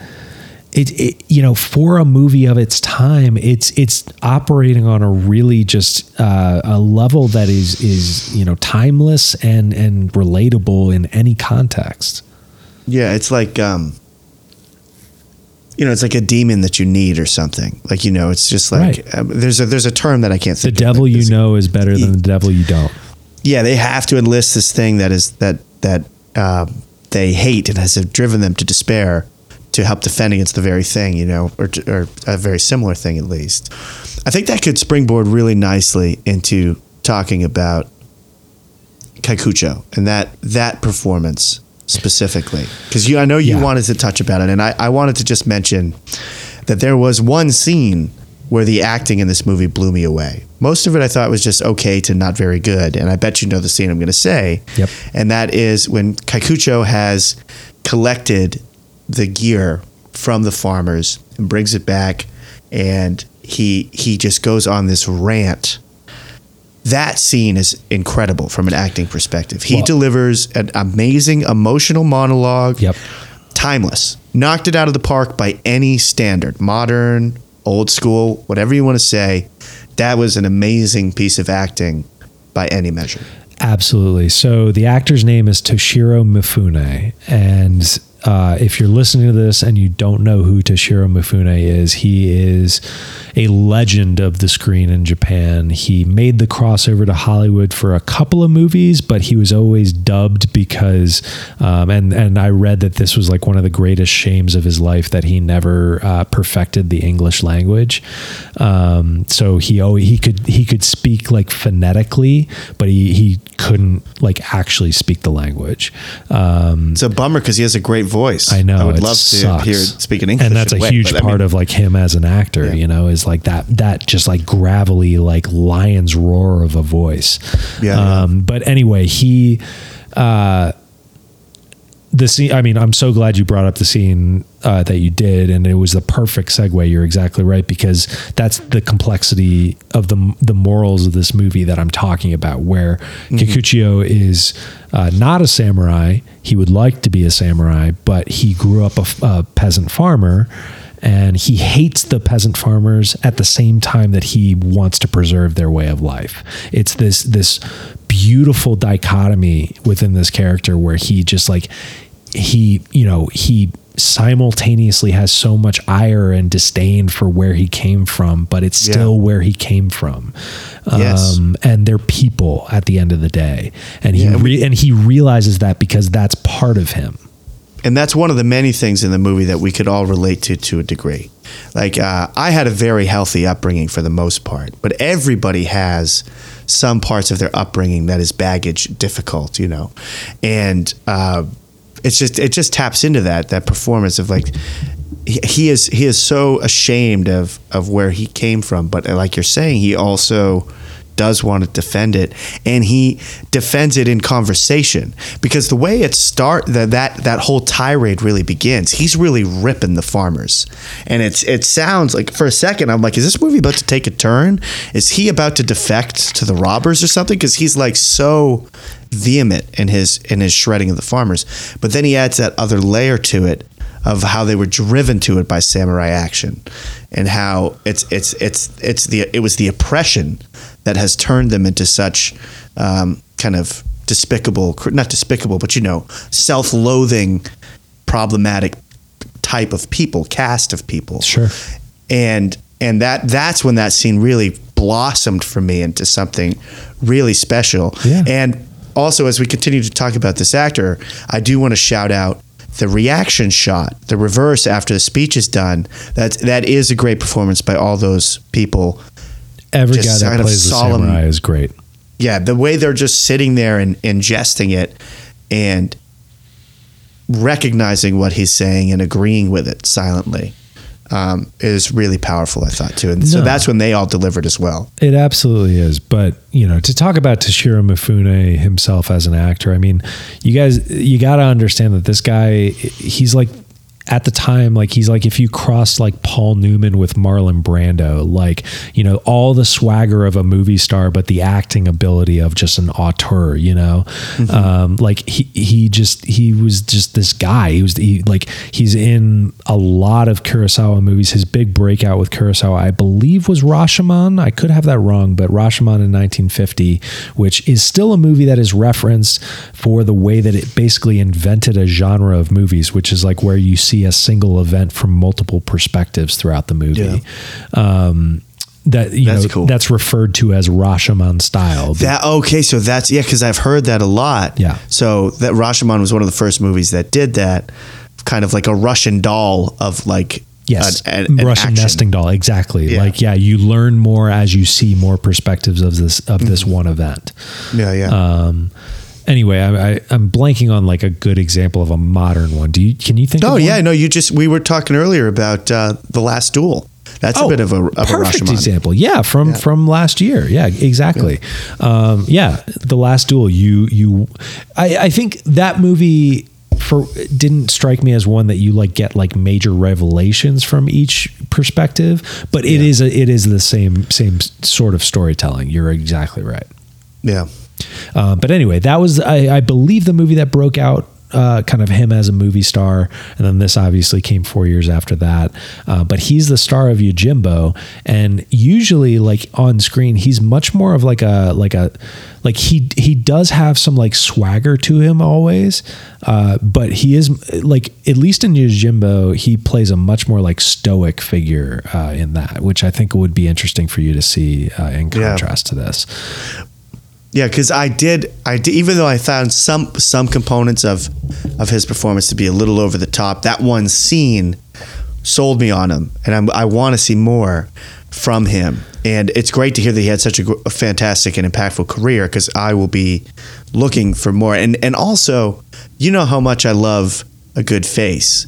S2: it, it you know for a movie of its time it's it's operating on a really just uh, a level that is is you know timeless and and relatable in any context.
S3: Yeah, it's like um you know, it's like a demon that you need or something. Like you know, it's just like
S2: Right.
S3: um, there's a there's a term that I can't think of, The
S2: devil
S3: like
S2: you know is better than the devil you don't
S3: Yeah, they have to enlist this thing that is that that uh, they hate and has driven them to despair to help defend against the very thing, you know, or, or a very similar thing at least. I think that could springboard really nicely into talking about Kikuchiyo and that that performance specifically because you I know you
S2: Yeah.
S3: wanted to touch about it and I, I wanted to just mention that there was one scene where the acting in this movie blew me away. Most of it I thought was just okay to not very good, and I bet you know the scene I'm going to say.
S2: Yep.
S3: And that is when Kikuchiyo has collected the gear from the farmers and brings it back, and he he just goes on this rant. That scene is incredible from an acting perspective. He
S2: Well-
S3: delivers an amazing emotional monologue
S2: yep
S3: timeless. Knocked it out of the park by any standard, modern, old school, whatever you want to say. That was an amazing piece of acting by any measure.
S2: Absolutely. So the actor's name is Toshiro Mifune, and uh, if you're listening to this and you don't know who Toshiro Mifune is, he is a legend of the screen in Japan. He made the crossover to Hollywood for a couple of movies, but he was always dubbed because, um, and and I read that this was like one of the greatest shames of his life that he never uh, perfected the English language. Um, so he always, he could he could speak like phonetically, but he he couldn't like actually speak the language. Um,
S3: It's a bummer because he has a great voice.
S2: I know.
S3: I would love
S2: sucks.
S3: to hear speak in English.
S2: and that's a
S3: way,
S2: huge
S3: but I
S2: part
S3: mean,
S2: of like him as an actor.
S3: Yeah.
S2: You know, is like that that just like gravelly like lion's roar of a voice.
S3: Yeah, yeah.
S2: Um, But anyway, he. Uh, the scene i mean i'm so glad you brought up the scene uh, that you did and it was the perfect segue. You're exactly right because that's the complexity of the the morals of this movie that i'm talking about where Kikuchiyo is uh, not a samurai. He would like to be a samurai but he grew up a peasant farmer and he hates the peasant farmers at the same time that he wants to preserve their way of life. It's this this beautiful dichotomy within this character where he just like he you know he simultaneously has so much ire and disdain for where he came from but it's
S3: Yeah.
S2: still where he came from
S3: Yes.
S2: um, and they're people at the end of the day and he
S3: Yeah, and we-
S2: re- and he realizes that because that's part of him
S3: and that's one of the many things in the movie that we could all relate to to a degree. Like uh, I had a very healthy upbringing for the most part, but everybody has some parts of their upbringing that is baggage difficult, you know, and uh, it's just it just taps into that that performance of like he, he is he is so ashamed of of where he came from, but like you're saying, he also does want to defend it and he defends it in conversation. Because the way it start that that that whole tirade really begins he's really ripping the farmers. And it's it sounds like for a second I'm like is this movie about to take a turn? Is he about to defect to the robbers or something? Because he's like so vehement in his in his shredding of the farmers. But then he adds that other layer to it of how they were driven to it by samurai action, and how it's it's it's it's the it was the oppression that has turned them into such um, kind of despicable, not despicable, but you know, self-loathing, problematic type of people, cast of people.
S2: Sure.
S3: And and that that's when that scene really blossomed for me into something really special.
S2: Yeah.
S3: And also, as we continue to talk about this actor, I do want to shout out the reaction shot, the reverse after the speech is done. That that is a great performance by all those people.
S2: Every guy that plays the samurai is great.
S3: Yeah, the way they're just sitting there and ingesting it and recognizing what he's saying and agreeing with it silently um, is really powerful. I thought too, and so that's when they all delivered as well.
S2: It absolutely is. But, you know, to talk about Toshiro Mifune himself as an actor, I mean, you guys, you got to understand that this guy, he's like, at the time, like he's like if you cross like Paul Newman with Marlon Brando, like you know all the swagger of a movie star, but the acting ability of just an auteur. You know, um, like he he just he was just this guy. He was he, like he's in a lot of Kurosawa movies. His big breakout with Kurosawa, I believe, was Rashomon. I could have that wrong, but Rashomon in 1950, which is still a movie that is referenced for the way that it basically invented a genre of movies, which is like where you see a single event from multiple perspectives throughout the movie. Um, that you
S3: That's
S2: know
S3: cool.
S2: that's referred to as Rashomon style.
S3: That okay, so that's yeah, because I've heard that a lot.
S2: Yeah.
S3: So that Rashomon was one of the first movies that did that, kind of like a Russian doll of like
S2: Yes,
S3: an- an- an
S2: Russian
S3: action.
S2: nesting doll. Exactly.
S3: Yeah.
S2: Like, yeah, you learn more as you see more perspectives of this of this
S3: Mm-hmm.
S2: one event.
S3: Yeah, yeah.
S2: Um, anyway, I, I, I'm blanking on like a good example of a modern one. Do you? Can you think?
S3: oh
S2: of one?
S3: yeah, no, you just we were talking earlier about uh, the Last Duel. That's a bit of a of
S2: Oh, perfect
S3: Rashomon.
S2: example. Yeah, from
S3: Yeah.
S2: from last year. Yeah, exactly. Yeah. Um, yeah, the last duel. You you, I, I think that movie for didn't strike me as one that you like get like major revelations from each perspective, but it
S3: Yeah.
S2: is a, it is the same same sort of storytelling. You're exactly right.
S3: Yeah.
S2: Uh, but anyway, that was I, I believe the movie that broke out. Uh, kind of him as a movie star, and then this obviously came four years after that. Uh, but he's the star of Yojimbo, and usually, like on screen, he's much more of like a like a like he he does have some like swagger to him always, uh, but he is like at least in Yojimbo, he plays a much more like stoic figure uh, in that, which I think would be interesting for you to see uh, in
S3: Yeah.
S2: contrast to this.
S3: Yeah, because I did, I did, even though I found some some components of of his performance to be a little over the top, that one scene sold me on him, and I'm, I want to see more from him. And it's great to hear that he had such a, a fantastic and impactful career, because I will be looking for more. And and also, you know how much I love a good face,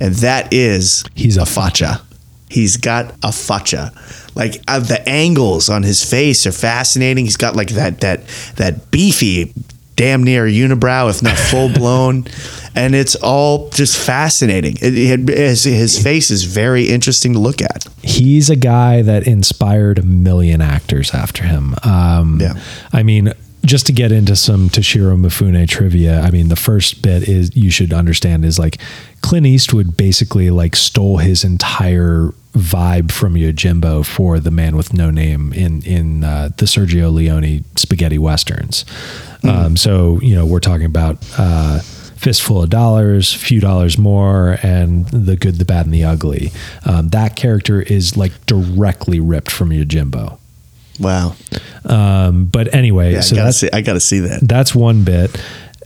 S3: and that is
S2: He's a
S3: facha. He's got a facha. Like uh, the angles on his face are fascinating. He's got like that that that beefy, damn near unibrow, if not full blown, and it's all just fascinating. It, it, his, his face is very interesting to look at.
S2: he's a guy that inspired a million actors after him. Um,
S3: Yeah.
S2: I mean, just to get into some Toshiro Mifune trivia, I mean, the first bit is you should understand is like Clint Eastwood basically like stole his entire vibe from Yojimbo for The Man with No Name in in uh, the Sergio Leone spaghetti westerns. Um, so you know we're talking about. Uh, Fistful of Dollars, Few Dollars More, and The Good, the Bad, and the Ugly. Um, that character is like directly ripped from Yojimbo.
S3: Wow.
S2: Um, but anyway,
S3: Yeah,
S2: so
S3: I gotta see. I gotta see that.
S2: that's one bit.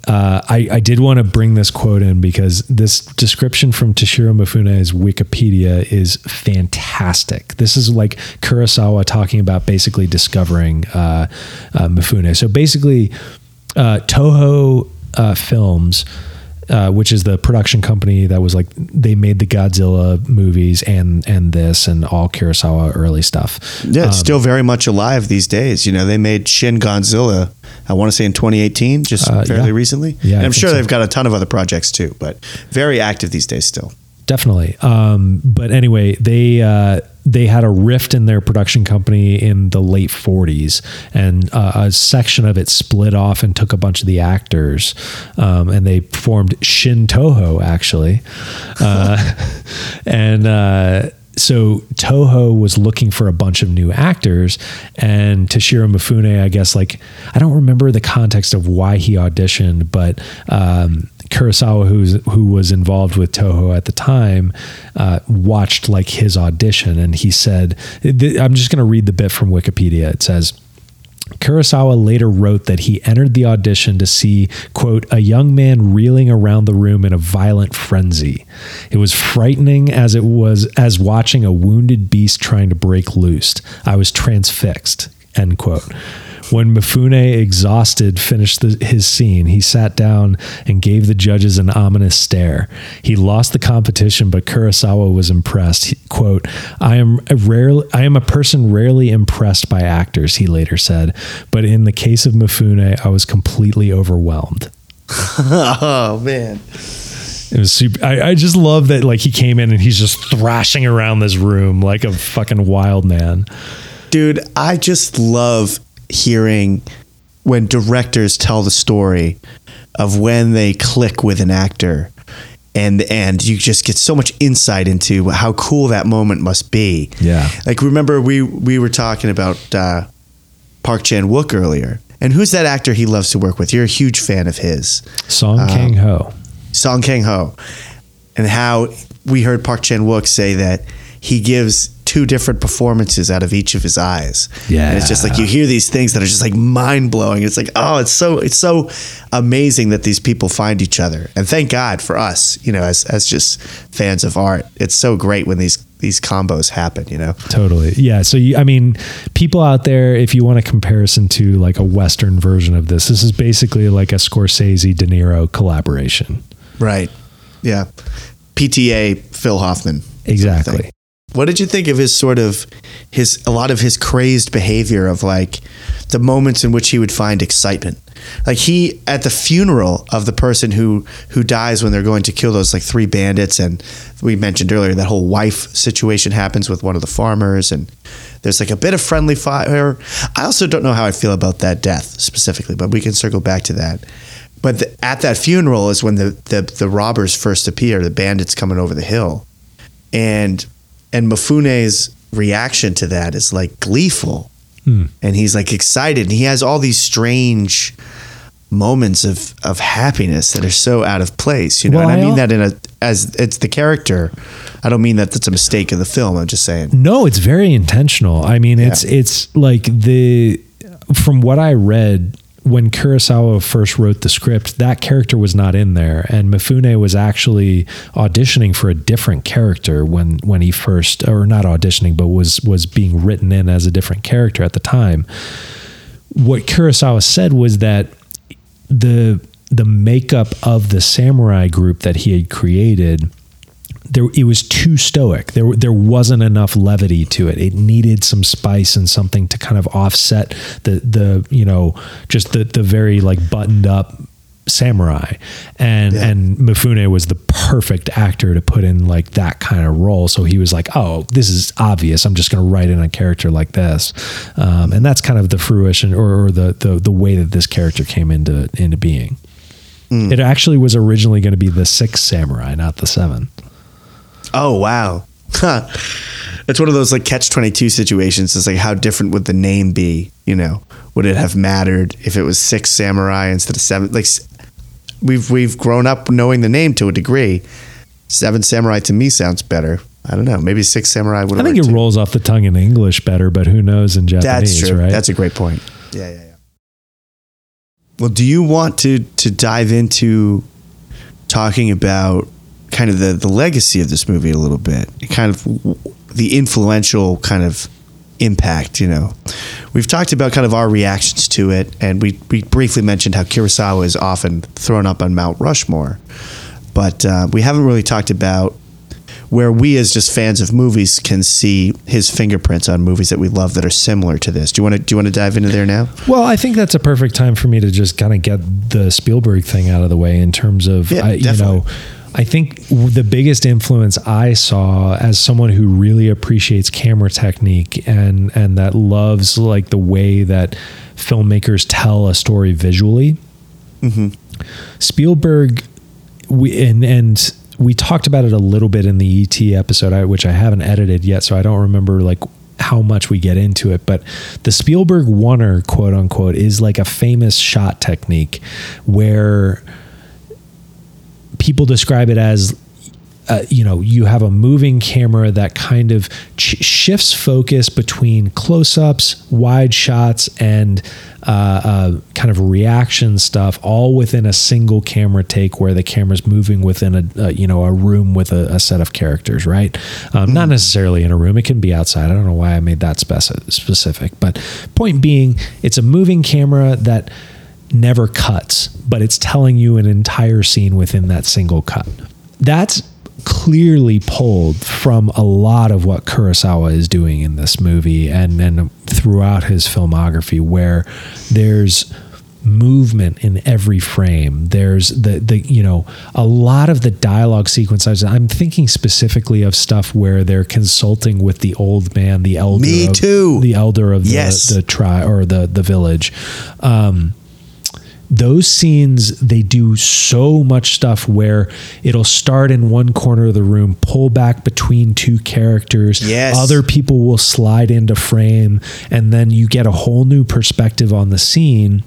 S2: Uh, I, I did want to bring this quote in because this description from Toshiro Mifune's Wikipedia is fantastic. This is like Kurosawa talking about basically discovering uh, uh, Mifune. So basically, uh, Toho uh, Films, uh, which is the production company that was like they made the Godzilla movies and and this and all Kurosawa early stuff.
S3: Yeah, it's
S2: Um,
S3: still very much alive these days. You know, they made Shin Godzilla. I want to say in 2018, just
S2: Uh,
S3: fairly
S2: yeah.
S3: recently.
S2: Yeah,
S3: and I'm sure
S2: so.
S3: they've got a ton of other projects too, but very active these days still.
S2: Definitely. Um, but anyway, they uh, they had a rift in their production company in the late 40s, and uh, a section of it split off and took a bunch of the actors, um, and they formed Shin Toho actually, uh, and. Uh, so Toho was looking for a bunch of new actors, and Toshiro Mifune, I guess, like I don't remember the context of why he auditioned, but um, Kurosawa, who's who was involved with Toho at the time, uh, watched like his audition, and he said, "I'm just going to read the bit from Wikipedia." It says. Kurosawa later wrote that he entered the audition to see, quote, a young man reeling around the room in a violent frenzy. It was frightening as it was as watching a wounded beast trying to break loose. I was transfixed, end quote. When Mifune, exhausted, finished the, his scene, he sat down and gave the judges an ominous stare. He lost the competition, but Kurosawa was impressed. He, quote, I am a rarely, I am a person rarely impressed by actors, he later said. But in the case of Mifune, I was completely overwhelmed.
S3: oh man.
S2: It was super. I, I just love that, like, he came in and he's just thrashing around this room like a fucking wild man.
S3: Dude, I just love hearing when directors tell the story of when they click with an actor and and you just get so much insight into how cool that moment must be.
S2: Yeah.
S3: Like remember we we were talking about uh, Park Chan Wook earlier. And who's that actor he loves to work with? You're a huge fan of his.
S2: Song Kang Ho.
S3: Song Kang Ho. And how we heard Park Chan Wook say that he gives two different performances out of each of his eyes.
S2: Yeah.
S3: And it's just like you hear these things that are just like mind blowing. It's like, oh, it's so it's so amazing that these people find each other. And thank God for us, you know, as as just fans of art. It's so great when these these combos happen, you know.
S2: Totally. Yeah. So, you, I mean, people out there, if you want a comparison to like a Western version of this, this is basically like a Scorsese De Niro collaboration.
S3: Right. Yeah. PTA Phil Hoffman.
S2: Exactly.
S3: What did you think of his sort of his a lot of his crazed behavior of like the moments in which he would find excitement? Like he at the funeral of the person who who dies when they're going to kill those like three bandits and we mentioned earlier that whole wife situation happens with one of the farmers and there's like a bit of friendly fire. I also don't know how I feel about that death specifically, but we can circle back to that. But the, at that funeral is when the, the the robbers first appear, the bandits coming over the hill, and and Mifune's reaction to that is like gleeful, hmm. and he's like excited, and he has all these strange moments of of happiness that are so out of place, you know.
S2: Well,
S3: and I
S2: I
S3: mean
S2: al-
S3: that in a as it's the character. I don't mean that that's a mistake of the film. I'm just saying.
S2: No, it's very intentional. I mean, it's it's like the from what I read when Kurosawa first wrote the script, that character was not in there, and Mifune was actually auditioning for a different character when when he first, or not auditioning, but was was being written in as a different character at the time. What Kurosawa said was that the the makeup of the samurai group that he had created there it was too stoic. There there wasn't enough levity to it. It needed some spice and something to kind of offset the the you know just the the very like buttoned up samurai. And
S3: Yeah.
S2: and Mifune was the perfect actor to put in like that kind of role. So he was like oh this is obvious. I'm just going to write in a character like this. Um, and that's kind of the fruition or, or the, the the way that this character came into into being. It actually was originally going to be the sixth samurai not the seventh
S3: Oh wow. Huh. It's one of those like catch twenty two situations. It's like how different would the name be? You know, would it have mattered if it was six samurai instead of seven? Like we've we've grown up knowing the name to a degree. Seven samurai to me sounds better. I don't know. Maybe six samurai would.
S2: I think it rolls off the tongue in English better, but who knows in Japanese,
S3: That's true.
S2: right?
S3: That's a great point. Yeah, yeah, yeah. Well, do you want to to dive into talking about kind of the the legacy of this movie a little bit? Kind of the influential kind of impact, you know. We've talked about kind of our reactions to it and we we briefly mentioned how Kurosawa is often thrown up on Mount Rushmore. But uh, we haven't really talked about where we as just fans of movies can see his fingerprints on movies that we love that are similar to this. Do you want to do you want to dive into there now?
S2: well, I think that's a perfect time for me to just kind of get the Spielberg thing out of the way in terms of,
S3: Yeah,
S2: I, you know. I think the biggest influence I saw as someone who really appreciates camera technique and and that loves like the way that filmmakers tell a story visually. Mm-hmm. Spielberg, we and and we talked about it a little bit in the ET episode, which I haven't edited yet, so I don't remember like how much we get into it. But the Spielberg oner, quote unquote, is like a famous shot technique where people describe it as uh, you know you have a moving camera that kind of ch- shifts focus between close-ups wide shots and uh, uh, kind of reaction stuff all within a single camera take where the camera's moving within a, you know a room with a, a set of characters right? Um, not necessarily in a room. It can be outside. I don't know why i made that speci- specific. But point being it's a moving camera that never cuts, but it's telling you an entire scene within that single cut. That's clearly pulled from a lot of what Kurosawa is doing in this movie and and throughout his filmography where there's movement in every frame there's the the you know a lot of the dialogue sequences i'm thinking specifically of stuff where they're consulting with the old man the elder
S3: Me
S2: of-
S3: too.
S2: the elder of the,
S3: Yes.
S2: the tri or the the village um those scenes they do so much stuff where it'll start in one corner of the room pull back between two characters.
S3: Yes.
S2: other people will slide into frame and then you get a whole new perspective on the scene.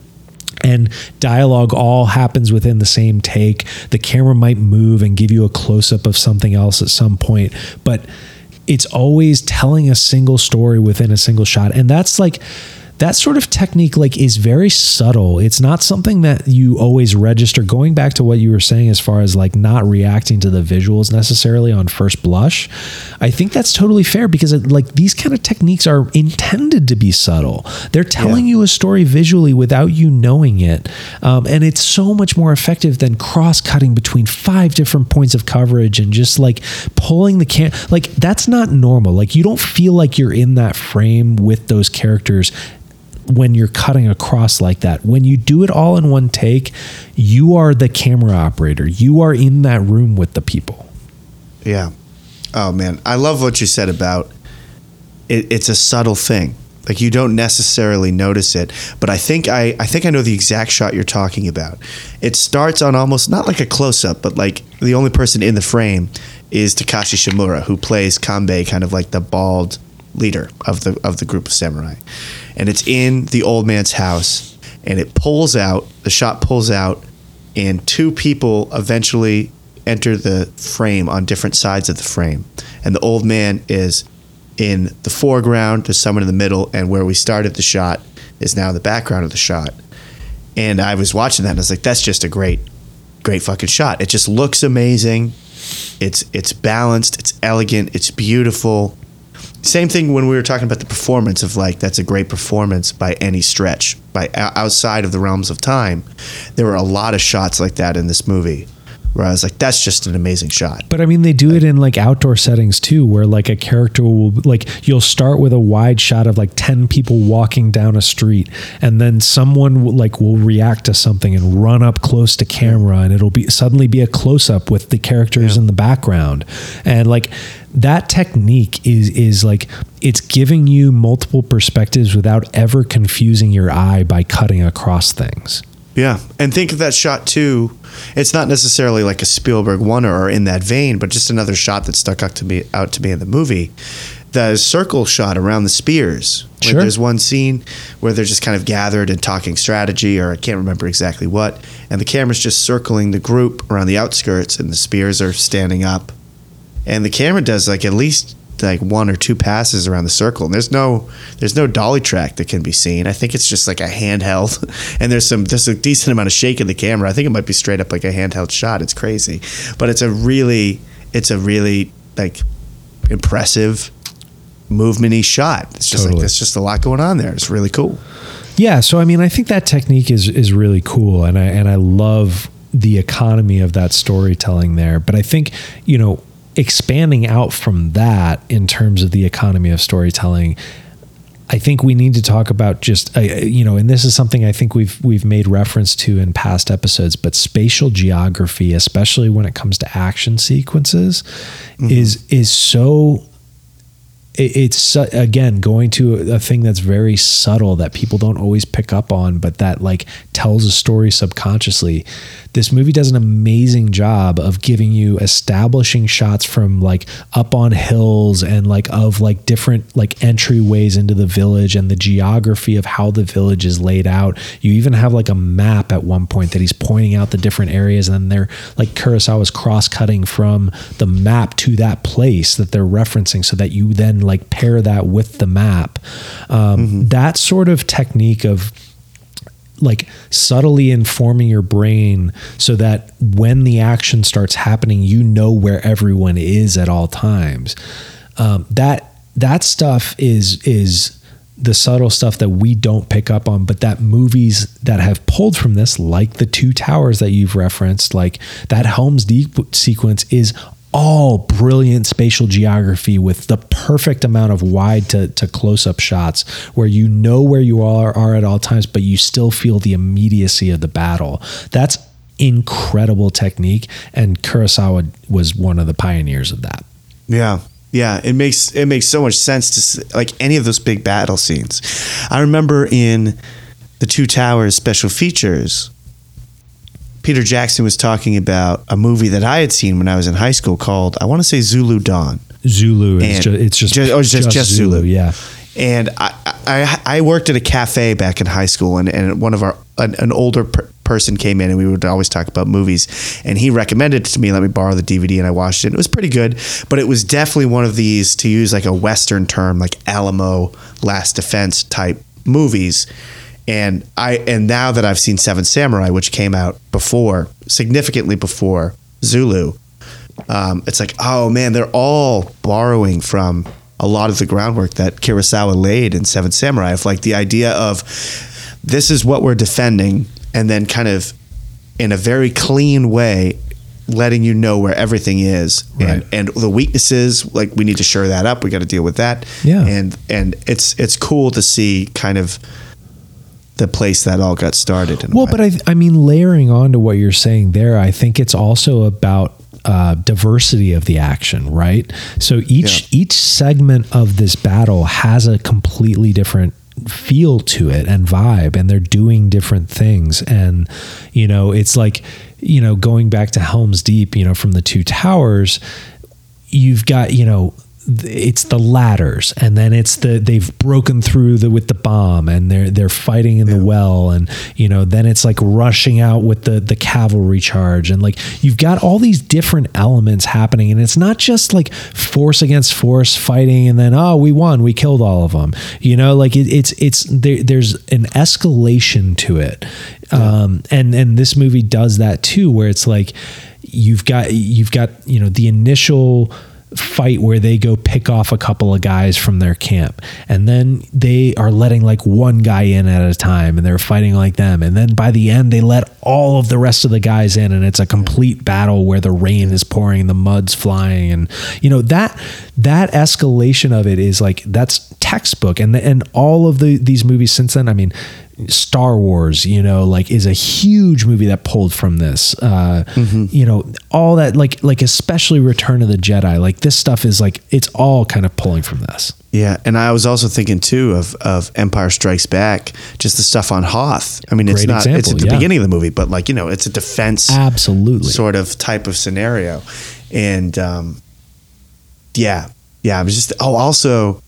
S2: And dialogue all happens within the same take. The camera might move and give you a close up of something else at some point but it's always telling a single story within a single shot. And that's like that sort of technique like is very subtle. It's not something that you always register. Going back to what you were saying as far as like not reacting to the visuals necessarily on first blush i think that's totally fair because it, like these kind of techniques are intended to be subtle. They're telling you a story visually without you knowing it um, and it's so much more effective than cross-cutting between five different points of coverage and just like pulling the can like that's not normal. Like you don't feel like you're in that frame with those characters when you're cutting across like that. When you do it all in one take, you are the camera operator. You are in that room with the people.
S3: Yeah. Oh man, I love what you said about it, it's a subtle thing. Like you don't necessarily notice it, but I think I I think I know the exact shot you're talking about. It starts on almost not like a close up, but like the only person in the frame is Takashi Shimura, who plays Kanbei, kind of like the bald leader of the of the group of samurai. And it's in the old man's house, and it pulls out. The shot pulls out, and two people eventually enter the frame on different sides of the frame. And the old man is in the foreground, there's someone in the middle, and where we started the shot is now the background of the shot. And I was watching that and I was like, that's just a great, great fucking shot. It just looks amazing. It's it's balanced, it's elegant, it's beautiful. Same thing when we were talking about the performance of like that's a great performance by any stretch, by outside of the realms of time. There were a lot of shots like that in this movie where I was like, that's just an amazing shot.
S2: But I mean, they do it in like outdoor settings too, where like a character will like you'll start with a wide shot of like ten people walking down a street, and then someone will, like will react to something and run up close to camera, and it'll be suddenly be a close up with the characters in the background, and like that technique is is like it's giving you multiple perspectives without ever confusing your eye by cutting across things.
S3: Yeah, and think of that shot too. It's not necessarily like a Spielberg one or in that vein, but just another shot that stuck out to me out to me in the movie. The circle shot around the spears. Like,
S2: Sure.
S3: There's one scene where they're just kind of gathered and talking strategy, or I can't remember exactly what, and the camera's just circling the group around the outskirts, and the spears are standing up, and the camera does like at least like one or two passes around the circle and there's no there's no dolly track that can be seen. I think it's just like a handheld and there's some there's a decent amount of shake in the camera. I think it might be straight up like a handheld shot. It's crazy. But it's a really it's a really like impressive movementy shot. It's just
S2: Totally.
S3: like there's just a lot going on there. It's really cool.
S2: Yeah, so I mean, I think that technique is is really cool, and I and I love the economy of that storytelling there. But I think you know, expanding out from that in terms of the economy of storytelling, I think we need to talk about just uh, you know, and this is something I think we've we've made reference to in past episodes, but spatial geography, especially when it comes to action sequences, is is so it's again going to a, thing that's very subtle that people don't always pick up on but that like tells a story subconsciously. This movie does an amazing job of giving you establishing shots from like up on hills and like of like different like entryways into the village and the geography of how the village is laid out. You even have like a map at one point that he's pointing out the different areas and then they're like kurosawa's cross-cutting from the map to that place that they're referencing so that you then like pair that with the map um, that sort of technique of like subtly informing your brain so that when the action starts happening you know where everyone is at all times. Um, that that stuff is is the subtle stuff that we don't pick up on but that movies that have pulled from this like the two towers that you've referenced like that helms deep sequence is all brilliant spatial geography with the perfect amount of wide to, to close up shots where you know where you are, are at all times, but you still feel the immediacy of the battle. That's incredible technique. And Kurosawa was one of the pioneers of that.
S3: Yeah. Yeah, it makes it makes so much sense to like any of those big battle scenes. I remember in the Two Towers special features, Peter Jackson was talking about a movie that I had seen when I was in high school called I want to say Zulu Dawn.
S2: Zulu is
S3: And
S2: just, it's just,
S3: ju- oh, it's just- just Zulu.
S2: Yeah.
S3: And I, I, I worked at a cafe back in high school, and, and one of our an, an older per- person came in, and we would always talk about movies. And he recommended it to me, let me borrow the DVD, and I watched it. And it was pretty good, but it was definitely one of these to use like a Western term, like Alamo, Last Defense type movies. And I and now that I've seen Seven Samurai, which came out before, significantly before Zulu, um, it's like, oh man, they're all borrowing from a lot of the groundwork that Kurosawa laid in Seven Samurai of like the idea of this is what we're defending, and then kind of in a very clean way letting you know where everything is. And, and the weaknesses like we need to shore that up. We got to deal with that.
S2: Yeah.
S3: and and it's it's cool to see kind of the place that all got started in
S2: Well, but I, I mean, layering on to what you're saying there, I think it's also about uh, diversity of the action, right? So each each segment of this battle has a completely different feel to it and vibe, and they're doing different things. And you know, it's like you know, going back to Helm's Deep, you know, from the two towers, you've got you know it's the ladders and then it's the they've broken through the with the bomb and they're they're fighting in the well and you know then it's like rushing out with the the cavalry charge and like you've got all these different elements happening and it's not just like force against force fighting and then oh we won we killed all of them you know like it, it's it's there, there's an escalation to it. Um and and this movie does that too where it's like you've got you've got you know the initial fight where they go pick off a couple of guys from their camp. And then they are letting like one guy in at a time and they're fighting like them. And then by the end they let all of the rest of the guys in and it's a complete battle where the rain is pouring the mud's flying and you know that that escalation of it is like that's textbook. And and all of the these movies since then i mean Star Wars, you know, like is a huge movie that pulled from this. Uh, You know, all that, like, like especially Return of the Jedi. Like this stuff is like it's all kind of pulling from this.
S3: Yeah, and I was also thinking too of of Empire Strikes Back, just the stuff on Hoth. I mean, it's
S2: Great
S3: not it's at the
S2: yeah.
S3: beginning of the movie, but like you know, it's a defense
S2: Absolutely.
S3: sort of type of scenario, and um, yeah, yeah. I was just oh, also,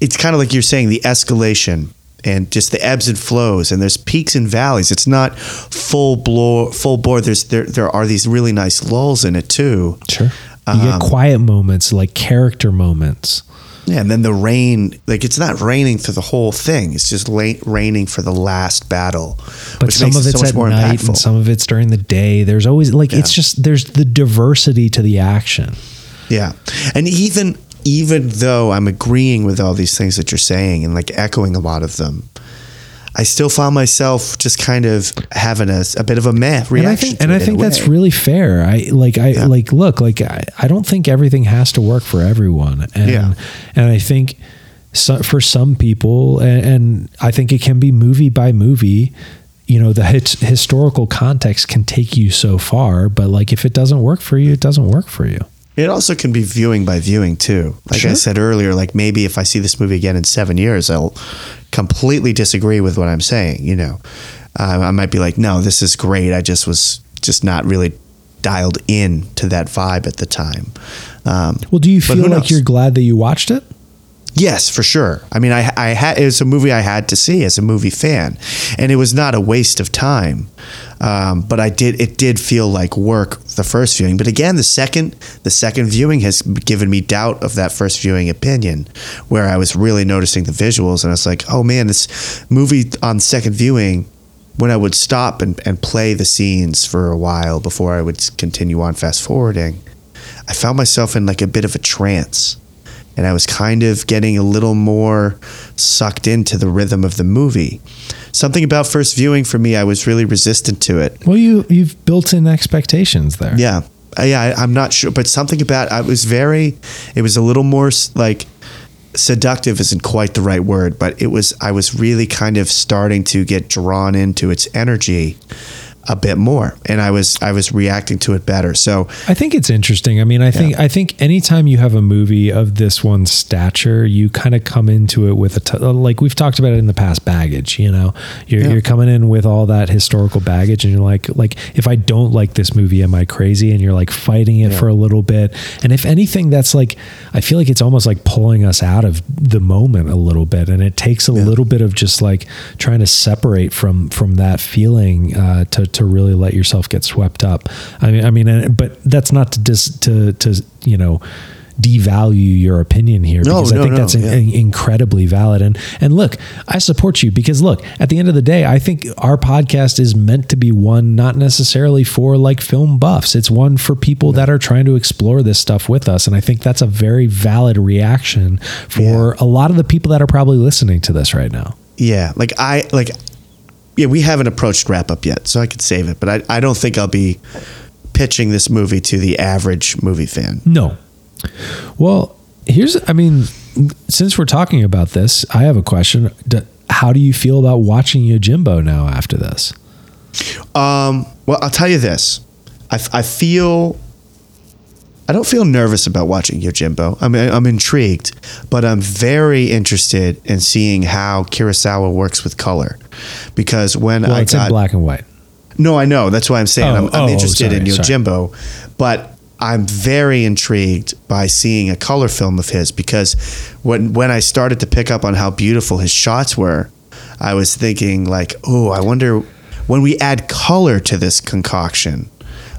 S3: it's kind of like you're saying the escalation and just the ebbs and flows, and there's peaks and valleys. It's not full blow, full bore. There's there there are these really nice lulls in it too.
S2: Sure. You get
S3: Um,
S2: quiet moments, like character moments.
S3: Yeah, and then the rain, like it's not raining through the whole thing. It's just la- raining for the last battle.
S2: But some of
S3: it
S2: it's
S3: so
S2: at
S3: more
S2: night
S3: impactful.
S2: and some of it's during the day. There's always like it's just there's the diversity to the action.
S3: yeah, and even even though I'm agreeing with all these things that you're saying and like echoing a lot of them, I still found myself just kind of having a, a bit of a meh reaction.
S2: and I think, and I think that's really fair. I like I
S3: Yeah.
S2: like look like I, I don't think everything has to work for everyone, and
S3: Yeah.
S2: and I think so, for some people, and, and I think it can be movie by movie. You know, the hit, historical context can take you so far, but like if it doesn't work for you, it doesn't work for you.
S3: It also can be viewing by viewing too. Like I said earlier, like maybe if I see this movie again in seven years, I'll completely disagree with what I'm saying. You know, uh, I might be like, no, this is great. I just was just not really dialed in to that vibe at the time. Um,
S2: Well, do you feel like
S3: knows?
S2: you're glad that you watched it?
S3: Yes, for sure. I mean, I, I had it was a movie I had to see as a movie fan, and it was not a waste of time. Um, but I did it did feel like work the first viewing. But again, the second the second viewing has given me doubt of that first viewing opinion, where I was really noticing the visuals, and I was like, oh man, this movie on second viewing. When I would stop and, and play the scenes for a while before I would continue on fast forwarding, I found myself in like a bit of a trance and I was kind of getting a little more sucked into the rhythm of the movie. Something about first viewing for me, I was really resistant to it.
S2: Well, you you've built in expectations there.
S3: Yeah, Uh, yeah, I, I'm not sure, but something about I was very, it was a little more like seductive isn't quite the right word, but it was I was really kind of starting to get drawn into its energy a bit more, and I was I was reacting to it better. So
S2: I think it's interesting. I mean, I think I think anytime you have a movie of this one stature, you kind of come into it with a t- like we've talked about it in the past baggage. You know, you're
S3: Yeah.
S2: you're coming in with all that historical baggage, and you're like like if I don't like this movie, am I crazy? And you're like fighting it
S3: Yeah.
S2: for a little bit. And if anything, that's like I feel like it's almost like pulling us out of the moment a little bit, and it takes a little bit of just like trying to separate from from that feeling uh, to to really let yourself get swept up. I mean, I mean, but that's not to dis, to to you know devalue your opinion here
S3: No,
S2: because I think
S3: no,
S2: that's
S3: yeah.
S2: in- incredibly valid. And and look, I support you because look, at the end of the day, I think our podcast is meant to be one not necessarily for like film buffs. It's one for people that are trying to explore this stuff with us. And I think that's a very valid reaction for a lot of the people that are probably listening to this right now.
S3: Yeah, like I like yeah, we haven't approached wrap up yet, so I could save it, but I, I don't think I'll be pitching this movie to the average movie fan.
S2: No. Well, here's, I mean, since we're talking about this, I have a question. How do you feel about watching Yojimbo now after this?
S3: Um, well, I'll tell you this. I, I feel I don't feel nervous about watching Yojimbo. I mean, I'm intrigued, but I'm very interested in seeing how Kurosawa works with color. Because when
S2: Well,
S3: I
S2: it's
S3: got
S2: in black and white.
S3: No, I know. That's why I'm saying
S2: Oh,
S3: I'm, I'm
S2: oh, oh,
S3: interested in
S2: sorry, sorry.
S3: Yojimbo, but I'm very intrigued by seeing a color film of his because when when I started to pick up on how beautiful his shots were, I was thinking like, oh, I wonder when we add color to this concoction.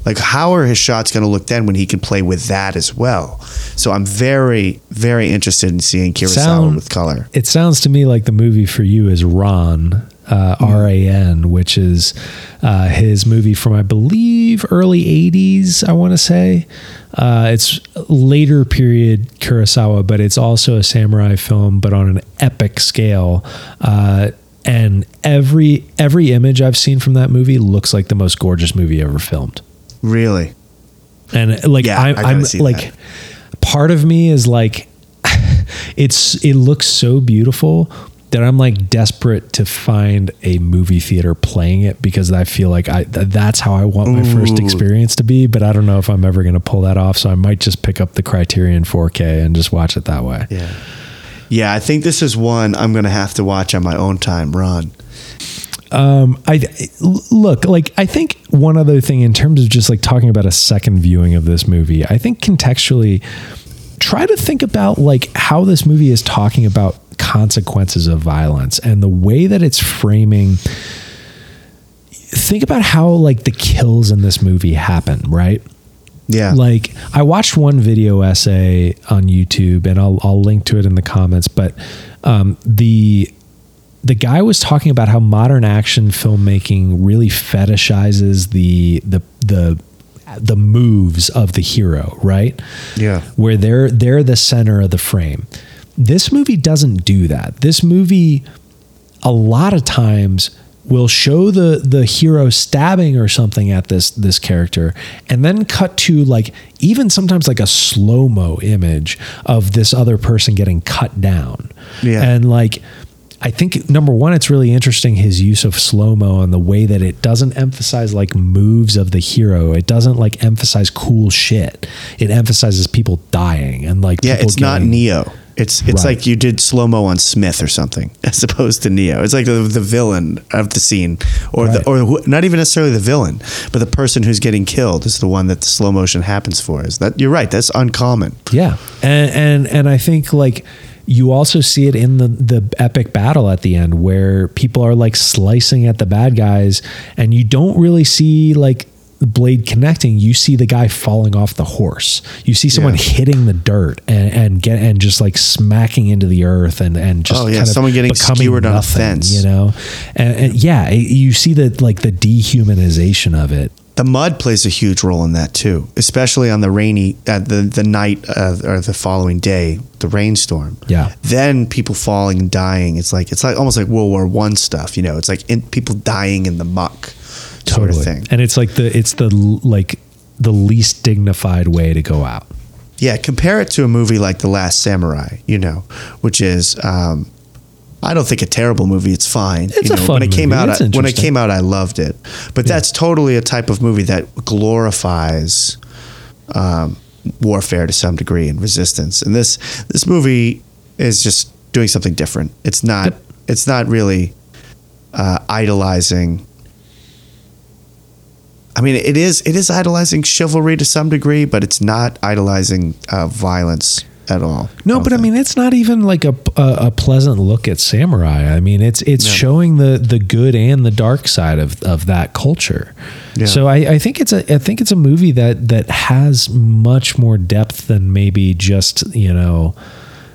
S3: Like, how are his shots going to look then when he can play with that as well? So I'm very, very interested in seeing Kurosawa
S2: Sound-
S3: with color.
S2: It sounds to me like the movie for you is Ran, uh,
S3: Mm-hmm.
S2: R A N, which is uh, his movie from, I believe, early 80s, I want to say. Uh, it's later period Kurosawa, but it's also a samurai film, but on an epic scale. Uh, and every every image I've seen from that movie looks like the most gorgeous movie ever filmed.
S3: Really,
S2: and uh, like
S3: Yeah,
S2: I'm,
S3: I
S2: I'm like
S3: that.
S2: part of me is like it's it looks so beautiful that I'm like desperate to find a movie theater playing it because I feel like I th- that's how I want my first experience to be but I don't know if I'm ever going to pull that off so I might just pick up the Criterion 4K and just watch it that way.
S3: yeah, yeah. I think this is one I'm going to have to watch on my own time. Run.
S2: Um, I look like I think one other thing in terms of just like talking about a second viewing of this movie. I think contextually, try to think about like how this movie is talking about consequences of violence and the way that it's framing. Think about how like the kills in this movie happen, right?
S3: Yeah,
S2: like I watched one video essay on YouTube, and I'll I'll link to it in the comments. But um, the the guy was talking about how modern action filmmaking really fetishizes the the the the moves of the hero, right?
S3: Yeah.
S2: Where they're they're the center of the frame. This movie doesn't do that. This movie a lot of times will show the the hero stabbing or something at this this character and then cut to like even sometimes like a slow-mo image of this other person getting cut down
S3: Yeah.
S2: and like I think number one, it's really interesting his use of slow mo and the way that it doesn't emphasize like moves of the hero. It doesn't like emphasize cool shit. It emphasizes people dying and like
S3: Yeah,
S2: people
S3: it's not
S2: getting-
S3: Neo. It's it's
S2: Right.
S3: like you did slow mo on Smith or something, as opposed to Neo. It's like the, the villain of the scene, or
S2: Right.
S3: the or not even necessarily the villain, but the person who's getting killed is the one that the slow motion happens for. Is that you're right? That's uncommon.
S2: Yeah, and and and I think like you also see it in the the epic battle at the end where people are like slicing at the bad guys, and you don't really see like the blade connecting. You see the guy falling off the horse. You see someone
S3: Yeah.
S2: hitting the dirt and and get and just like smacking into the earth and and just
S3: Oh, yeah, someone getting skewered on a fence.
S2: You know, and, and yeah, you see the like the dehumanization of it.
S3: The mud plays a huge role in that too, especially on the rainy uh, the the night uh, or the following day, the rainstorm.
S2: Yeah.
S3: Then people falling and dying. It's like it's like almost like World War One stuff. You know, it's like in, people dying in the muck, sort of thing.
S2: And it's like the it's the like the least dignified way to go out.
S3: Yeah, compare it to a movie like The Last Samurai, you know, which is um, I don't think a terrible movie. It's fine.
S2: It's
S3: you
S2: a
S3: know,
S2: fun
S3: when it came
S2: movie.
S3: out, I, when it came out, I loved it. But that's totally a type of movie that glorifies um, warfare to some degree and resistance. And this this movie is just doing something different. It's not.
S2: Yep.
S3: It's not really uh, idolizing. I mean, it is it is idolizing chivalry to some degree, but it's not idolizing uh, violence at all.
S2: No,
S3: don't
S2: but I mean it's not even like a, a a pleasant look at samurai. I mean it's it's showing the the good and the dark side of of that culture.
S3: Yeah.
S2: So I, I think it's a I think it's a movie that that has much more depth than maybe just you know.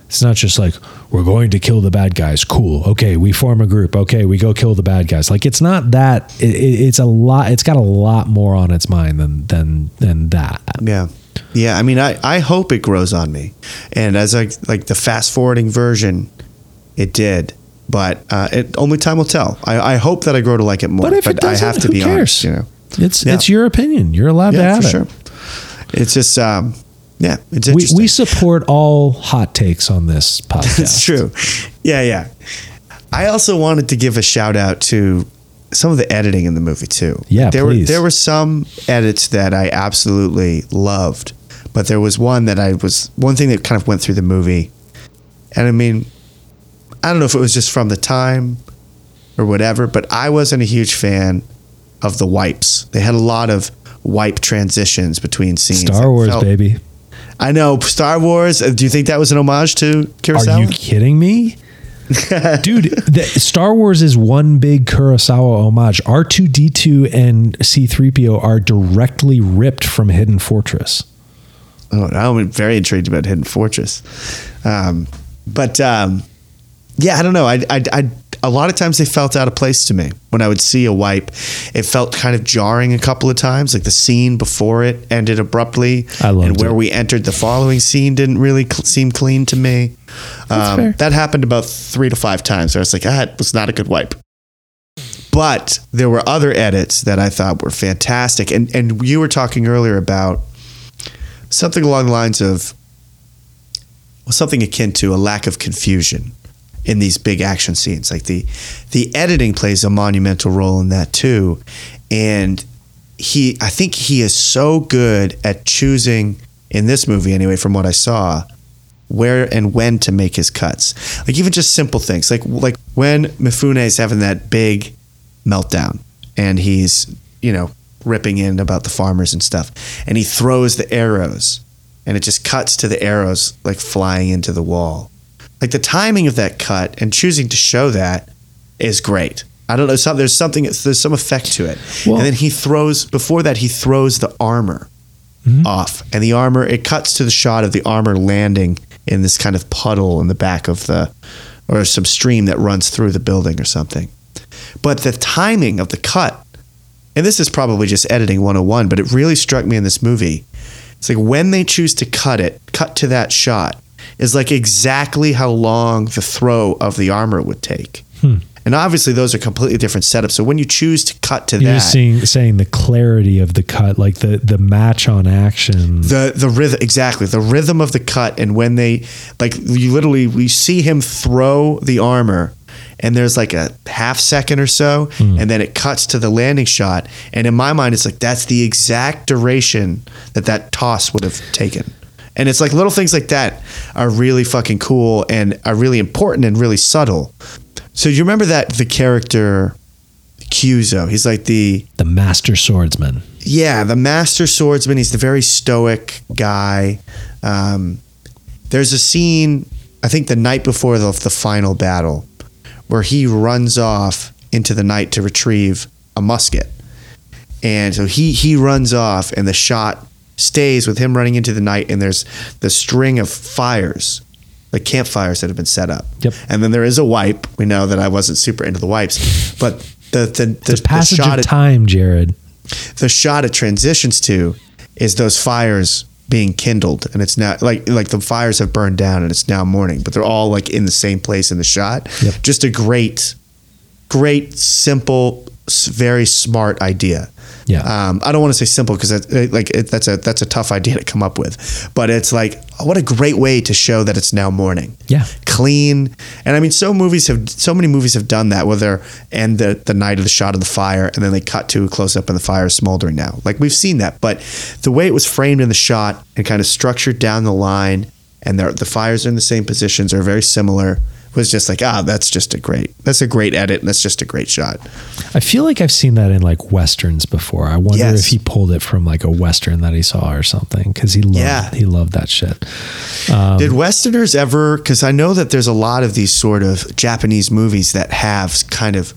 S2: It's not just like we're going to kill the bad guys. Cool. Okay, we form a group. Okay, we go kill the bad guys. Like it's not that. It, it- it's a lot. It's got a lot more on its mind than than than that.
S3: Yeah. Yeah, I mean, I, I hope it grows on me, and as I like the fast forwarding version, it did, but uh, it only time will tell. I, I hope that I grow to like it more,
S2: But if it
S3: I
S2: doesn't,
S3: have to
S2: who
S3: be
S2: cares?
S3: honest. You know,
S2: It's
S3: Yeah.
S2: it's your opinion. You're allowed to have
S3: for
S2: it.
S3: sure. It's just, um, yeah, it's
S2: we,
S3: interesting.
S2: we support all hot takes on this podcast.
S3: It's true. Yeah, yeah. I also wanted to give a shout out to some of the editing in the movie too.
S2: Yeah,
S3: there
S2: please.
S3: were there were some edits that I absolutely loved, but there was one that I was one thing that kind of went through the movie, and I mean, I don't know if it was just from the time or whatever, but I wasn't a huge fan of the wipes. They had a lot of wipe transitions between scenes.
S2: Star Wars,
S3: felt-
S2: baby.
S3: I know Star Wars. uh, Do you think that was an homage to Kurosawa?
S2: Are you kidding me? Dude, the, Star Wars is one big Kurosawa homage. R2D2 and C3PO are directly ripped from Hidden Fortress.
S3: Oh, I'm very intrigued about Hidden Fortress. Um, but um, yeah, I don't know. I, I, I, a lot of times they felt out of place to me when I would see a wipe. It felt kind of jarring a couple of times, like the scene before it ended abruptly,
S2: I loved
S3: and where
S2: it.
S3: we entered the following scene didn't really cl- seem clean to me. Um,
S2: fair.
S3: that happened about three to five times. I was like, ah, it was not a good wipe. But there were other edits that I thought were fantastic, and and you were talking earlier about something along the lines of well, something akin to a lack of confusion in these big action scenes. Like the the editing plays a monumental role in that too, and he I think he is so good at choosing in this movie anyway, from what I saw, where and when to make his cuts. Like even just simple things, like like when Mifune is having that big meltdown and he's you know ripping in about the farmers and stuff, and he throws the arrows, and it just cuts to the arrows like flying into the wall. Like the timing of that cut and choosing to show that is great. I don't know. Some, there's something. There's some effect to it.
S2: Well-
S3: and then he throws. Before that, he throws the armor mm-hmm. off, and the armor. It cuts to the shot of the armor landing in this kind of puddle in the back of the, or some stream that runs through the building or something. But the timing of the cut, and this is probably just editing 101, but it really struck me in this movie. It's like when they choose to cut it, cut to that shot, is like exactly how long the throw of the armor would take. Hmm. And obviously, those are completely different setups. So when you choose to cut to
S2: You're
S3: that,
S2: seeing, saying the clarity of the cut, like the the match on action.
S3: the the rhythm exactly the rhythm of the cut and when they like you literally we see him throw the armor and there's like a half second or so hmm. and then it cuts to the landing shot and in my mind it's like that's the exact duration that that toss would have taken and it's like little things like that are really fucking cool and are really important and really subtle so you remember that the character Kyuzo he's like the
S2: the master swordsman.
S3: yeah, the master swordsman. He's the very stoic guy. Um, there's a scene, I think, the night before the, the final battle, where he runs off into the night to retrieve a musket, and so he he runs off, and the shot stays with him running into the night, and there's the string of fires. the campfires that have been set up,
S2: Yep.
S3: and then there is a wipe. We know that I wasn't super into the wipes, but the the, the,
S2: The passage
S3: the shot
S2: of
S3: it-
S2: time, Jared.
S3: the shot it transitions to is those fires being kindled and it's now like like the fires have burned down and it's now morning but they're all like in the same place in the shot
S2: Yep.
S3: just a great great simple very smart idea
S2: Yeah.
S3: um, I don't want to say simple because like it, that's a that's a tough idea to come up with, but it's like what a great way to show that it's now morning.
S2: Yeah.
S3: clean, and I mean, so movies have so many movies have done that Whether end the the night of the shot of the fire, and then they cut to a close up and the fire is smoldering now. Like we've seen that, but the way it was framed in the shot and kind of structured down the line, and the the fires are in the same positions are very similar. Was just like ah, that's just a great that's a great edit, and that's just a great shot.
S2: I feel like I've seen that in like westerns before. I wonder
S3: Yes.
S2: if he pulled it from like a western that he saw or something because he loved
S3: Yeah.
S2: he loved that shit.
S3: Did Westerners ever? Because I know that there's a lot of these sort of Japanese movies that have kind of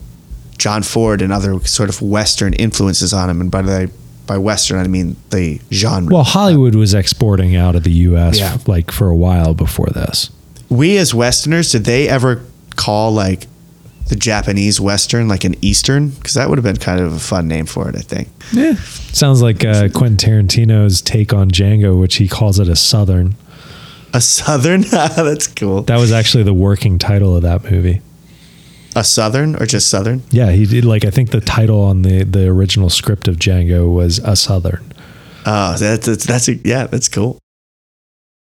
S3: John Ford and other sort of Western influences on them, and by the by Western I mean the genre.
S2: Well, Hollywood was exporting out of the U.S.
S3: Yeah.
S2: like for a while before this.
S3: We as Westerners, did they ever call like the Japanese Western like an Eastern? Because that would have been kind of a fun name for it, I think.
S2: Yeah, sounds like uh, Quentin Tarantino's take on Django, which he calls it a Southern.
S3: A Southern? That's cool.
S2: That was actually the working title of that movie.
S3: A Southern or just Southern?
S2: Yeah, he did like I think the title on the the original script of Django was a Southern.
S3: Oh, that's that's, that's a, yeah, that's cool.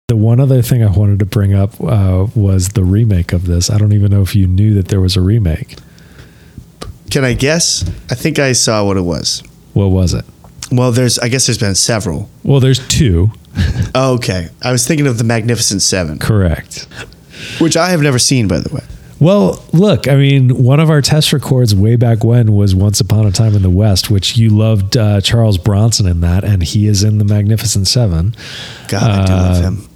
S2: The one other thing I wanted to bring up uh, was the remake of this. I don't even know if you knew that there was a remake.
S3: Can I guess? I think I saw what it was.
S2: What was it?
S3: Well, there's I guess there's been several.
S2: Well, there's two.
S3: Oh, okay. I was thinking of the Magnificent Seven,
S2: Correct.
S3: which I have never seen, by the way.
S2: Well, look, I mean, one of our test records way back when was Once Upon a Time in the West, which you loved uh, Charles Bronson in that, and he is in the Magnificent Seven.
S3: God, I do love
S2: Uh,
S3: him.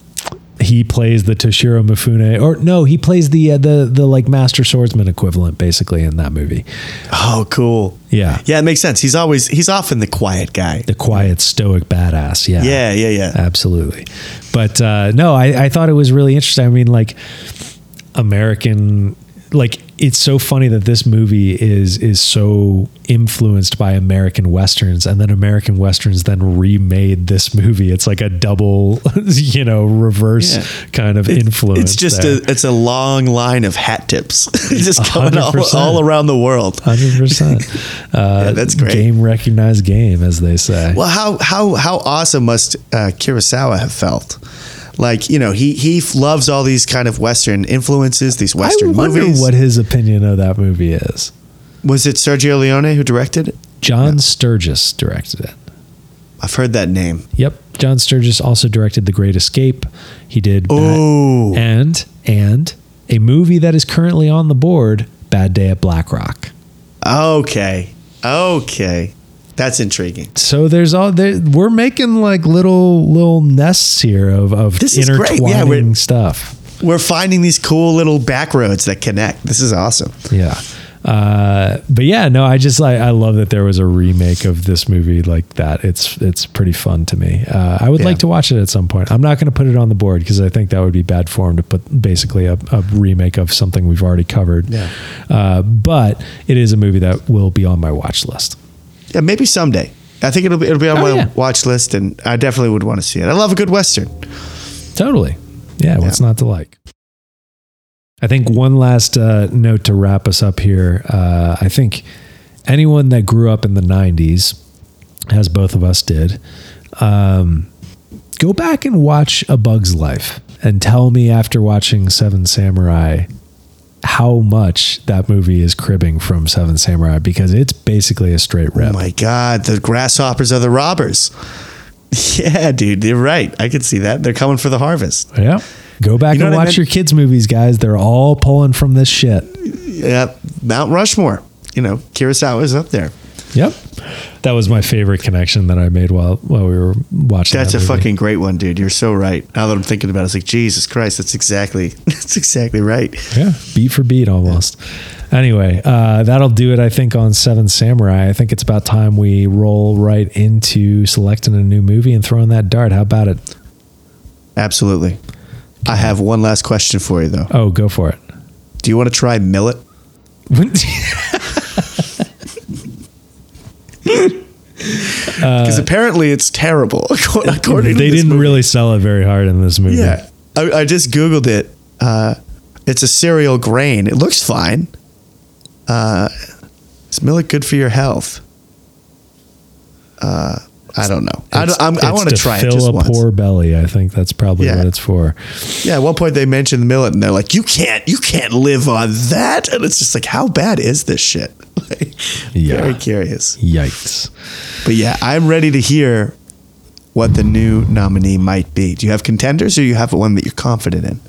S2: He plays the Toshiro Mifune, or no, he plays the uh, the the like master swordsman equivalent, basically in that movie.
S3: Oh, cool.
S2: Yeah,
S3: Yeah, it makes sense. He's always he's often the quiet guy.
S2: the quiet, stoic badass. Yeah,
S3: Yeah, yeah, yeah.
S2: absolutely. But uh, no, I, I thought it was really interesting. I mean, like American, like it's so funny that this movie is is so influenced by American westerns, and then American westerns then remade this movie. It's like a double, you know, reverse
S3: Yeah.
S2: kind of influence.
S3: It's just
S2: there.
S3: a it's a long line of hat tips, just coming all, all around the world.
S2: Hundred percent. Uh,
S3: Yeah, that's great.
S2: Game recognized game, as they say.
S3: Well, how how how awesome must uh, Kurosawa have felt? Like you know, he he loves all these kind of Western influences, these Western movies.
S2: I wonder
S3: movies.
S2: what his opinion of that movie is.
S3: Was it Sergio Leone who directed it?
S2: John Sturges directed it.
S3: I've heard that name.
S2: Yep. John Sturges also directed The Great Escape. He did
S3: Oh.
S2: and and a movie that is currently on the board, Bad Day at Black Rock.
S3: Okay, okay, that's intriguing.
S2: So there's all there, we're making like little little nests here of of
S3: This is great.
S2: intertwining
S3: Yeah, we're-
S2: stuff.
S3: We're finding these cool little back roads that connect. This is awesome.
S2: Yeah. Uh, but yeah, no, I just like I love that there was a remake of this movie like that. It's it's pretty fun to me. Uh, I would
S3: Yeah.
S2: like to watch it at some point. I'm not going to put it on the board because I think that would be bad form to put basically a, a remake of something we've already covered.
S3: Yeah.
S2: Uh, but it is a movie that will be on my watch list.
S3: Yeah, maybe someday. I think it'll be it'll be on
S2: Oh,
S3: my
S2: yeah.
S3: watch list, and I definitely would want to see it. I love a good western.
S2: Totally. Yeah. What's not to like? I think one last uh, note to wrap us up here. Uh, I think anyone that grew up in the 90s, as both of us did, um, go back and watch A Bug's Life and tell me after watching Seven Samurai how much that movie is cribbing from Seven Samurai because it's basically a straight rip.
S3: Oh my God, the grasshoppers are the robbers. Yeah, dude, you're right. I can see that. They're coming for the harvest.
S2: yeah. Go back
S3: You know
S2: and
S3: what I
S2: watch your kids' movies, guys. They're all pulling from this shit.
S3: Yeah, Mount Rushmore. You know, Kurosawa's up there.
S2: Yep. That was my favorite connection that I made while while we were watching.
S3: That's
S2: that
S3: a fucking great one, dude. You're so right. Now that I'm thinking about it, it's like Jesus Christ. That's exactly. That's exactly right.
S2: Yeah, beat for beat almost. Anyway, uh, that'll do it, I think, on Seven Samurai. I think it's about time we roll right into selecting a new movie and throwing that dart. How about it?
S3: Absolutely. I have one last question for you, though.
S2: Oh, go for it.
S3: Do you want to try millet? Because apparently it's terrible. According
S2: they didn't
S3: movie.
S2: really sell it very hard in this movie.
S3: Yeah, I, I just googled it. Uh, it's a cereal grain. It looks fine. Uh, is millet good for your health? Uh, I don't know. I, don't, I'm, I want to try it
S2: fill a
S3: once.
S2: poor belly. I think that's probably
S3: Yeah.
S2: what it's for.
S3: Yeah, at one point they mentioned the millet, and they're like, "You can't, you can't live on that." And it's just like, how bad is this shit? Like,
S2: Yeah.
S3: Very curious.
S2: Yikes.
S3: But yeah, I'm ready to hear what the new nominee might be. Do you have contenders, or you have one that you're confident in?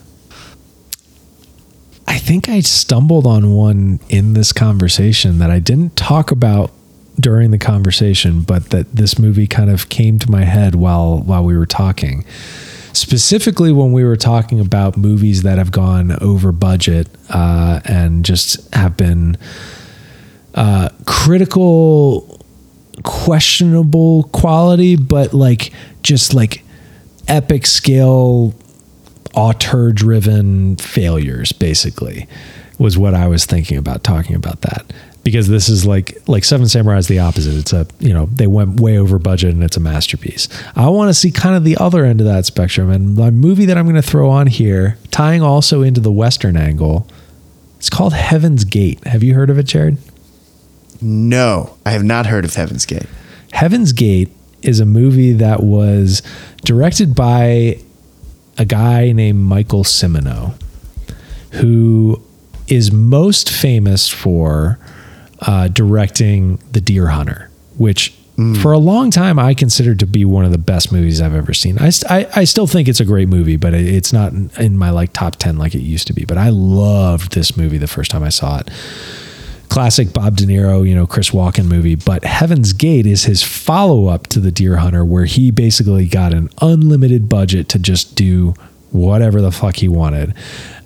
S2: I think I stumbled on one in this conversation that I didn't talk about during the conversation, but that this movie kind of came to my head while while we were talking. Specifically, when we were talking about movies that have gone over budget uh, and just have been uh, critical, questionable quality, but like just like epic scale auteur driven failures basically was what I was thinking about talking about that because this is like like Seven Samurai is the opposite. It's a you know they went way over budget and it's a masterpiece. I want to see kind of the other end of that spectrum and the movie that I'm going to throw on here tying also into the western angle it's called Heaven's Gate. Have you heard of it Jared?
S3: No, I have not heard of Heaven's Gate.
S2: Heaven's Gate is a movie that was directed by a guy named Michael Cimino, who is most famous for uh, directing The Deer Hunter, which for a long time I considered to be one of the best movies I've ever seen. I, st- I, I still think it's a great movie, but it, it's not in, in my like top 10 like it used to be. But I loved this movie the first time I saw it classic Bob De Niro, you know, Chris Walken movie, but Heaven's Gate is his follow up to The Deer Hunter, where he basically got an unlimited budget to just do whatever the fuck he wanted,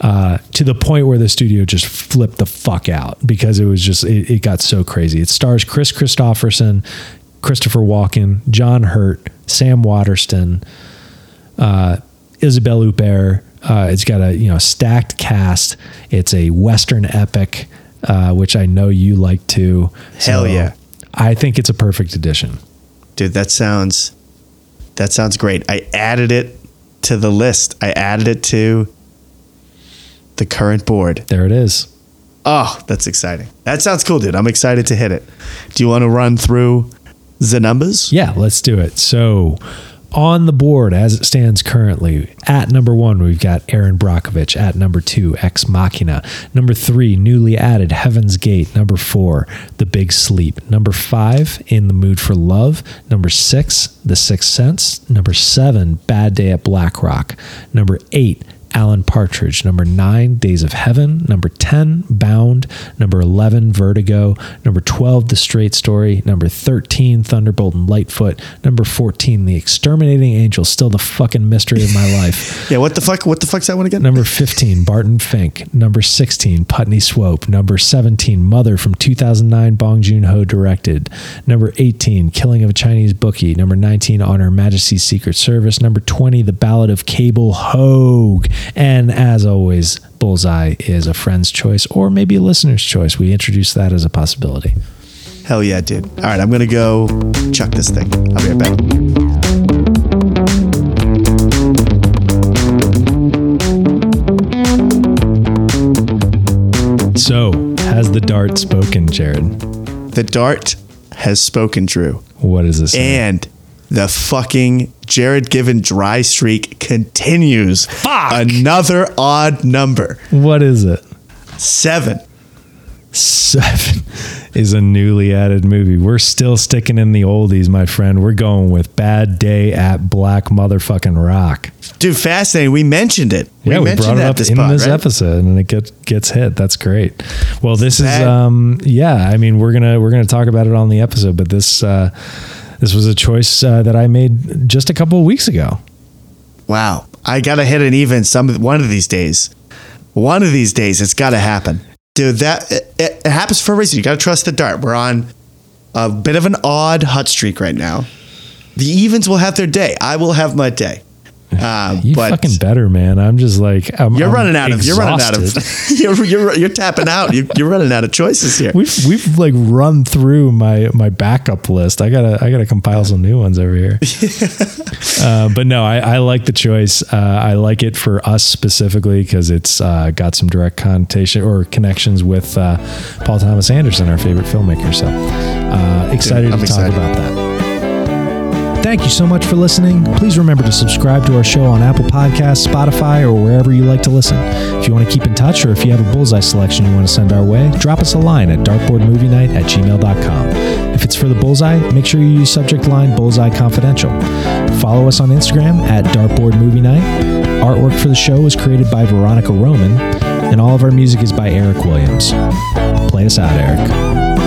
S2: uh, to the point where the studio just flipped the fuck out because it was just, it, it got so crazy. It stars Kris Kristofferson, Christopher Walken, John Hurt, Sam Waterston, uh, Isabelle Huppert. Uh, it's got a you know stacked cast. It's a western epic, uh, which I know you like too.
S3: Hell yeah.
S2: I think it's a perfect addition.
S3: Dude, that sounds that sounds great. I added it to the list. I added it to the current board.
S2: There it is.
S3: Oh, that's exciting. That sounds cool, dude. I'm excited to hit it. Do you want to run through the numbers?
S2: Yeah, let's do it. So, on the board as it stands currently, at number one, we've got Erin Brockovich. At number two, Ex Machina. Number three, newly added Heaven's Gate. Number four, The Big Sleep. Number five, In the Mood for Love. Number six, The Sixth Sense. Number seven, Bad Day at Black Rock. Number eight, Alan Partridge. Number nine, Days of Heaven. Number 10, Bound. Number 11, Vertigo. Number 12, The Straight Story. Number 13, Thunderbolt and Lightfoot. Number 14, The Exterminating Angel. Still the fucking mystery of my life.
S3: Yeah, what the fuck? What the fuck's that one again?
S2: Number 15, Barton Fink. Number 16, Putney Swope. Number 17, Mother from 2009, Bong Joon Ho directed. Number 18, Killing of a Chinese Bookie. Number 19, On Her Majesty's Secret Service. Number 20, The Ballad of Cable Hogue. And as always, Bullseye is a friend's choice or maybe a listener's choice. We introduce that as a possibility.
S3: Hell yeah, dude. All right, I'm gonna go chuck this thing. I'll be right back.
S2: So, has the dart spoken, Jared?
S3: The dart has spoken, Drew.
S2: What is this?
S3: And the fucking Jared Given dry streak continues.
S2: Fuck.
S3: Another odd number.
S2: what is it?
S3: Seven.
S2: Seven is a newly added movie. We're still sticking in the oldies, my friend. We're going with Bad Day at Black Motherfucking Rock.
S3: Dude, fascinating. We mentioned it.
S2: Yeah, we,
S3: mentioned
S2: brought it up
S3: this
S2: in
S3: pod,
S2: this
S3: right?
S2: episode, and it gets gets hit. That's great. Well, this is um, yeah. I mean, we're gonna we're gonna talk about it on the episode, but this uh, this was a choice uh, that I made just a couple of weeks ago.
S3: Wow. I got to hit an even some one of these days. One of these days, it's got to happen. Dude, that it, it happens for a reason. You got to trust the dart. We're on a bit of an odd hot streak right now. The evens will have their day. I will have my day. Um,
S2: You
S3: but
S2: fucking better, man. I'm just like I'm,
S3: you're running out of. You're running out of. you're, you're you're tapping out. You, you're running out of choices here.
S2: We've we've like run through my my backup list. I gotta I gotta compile some new ones over here. uh, but no, I, I like the choice. Uh, I like it for us specifically because it's uh, got some direct connotation or connections with uh, Paul Thomas Anderson, our favorite filmmaker. So uh, excited
S3: I'm
S2: to
S3: excited.
S2: talk about that. Thank you so much for listening. Please remember to subscribe to our show on Apple Podcasts, Spotify, or wherever you like to listen. If you want to keep in touch or if you have a bullseye selection you want to send our way, drop us a line at dartboardmovienight at gmail.com. If it's for the bullseye, make sure you use subject line bullseye confidential. Follow us on Instagram at dartboardmovienight. Artwork for the show was created by Veronica Roman, and all of our music is by Eric Williams. Play us out, Eric.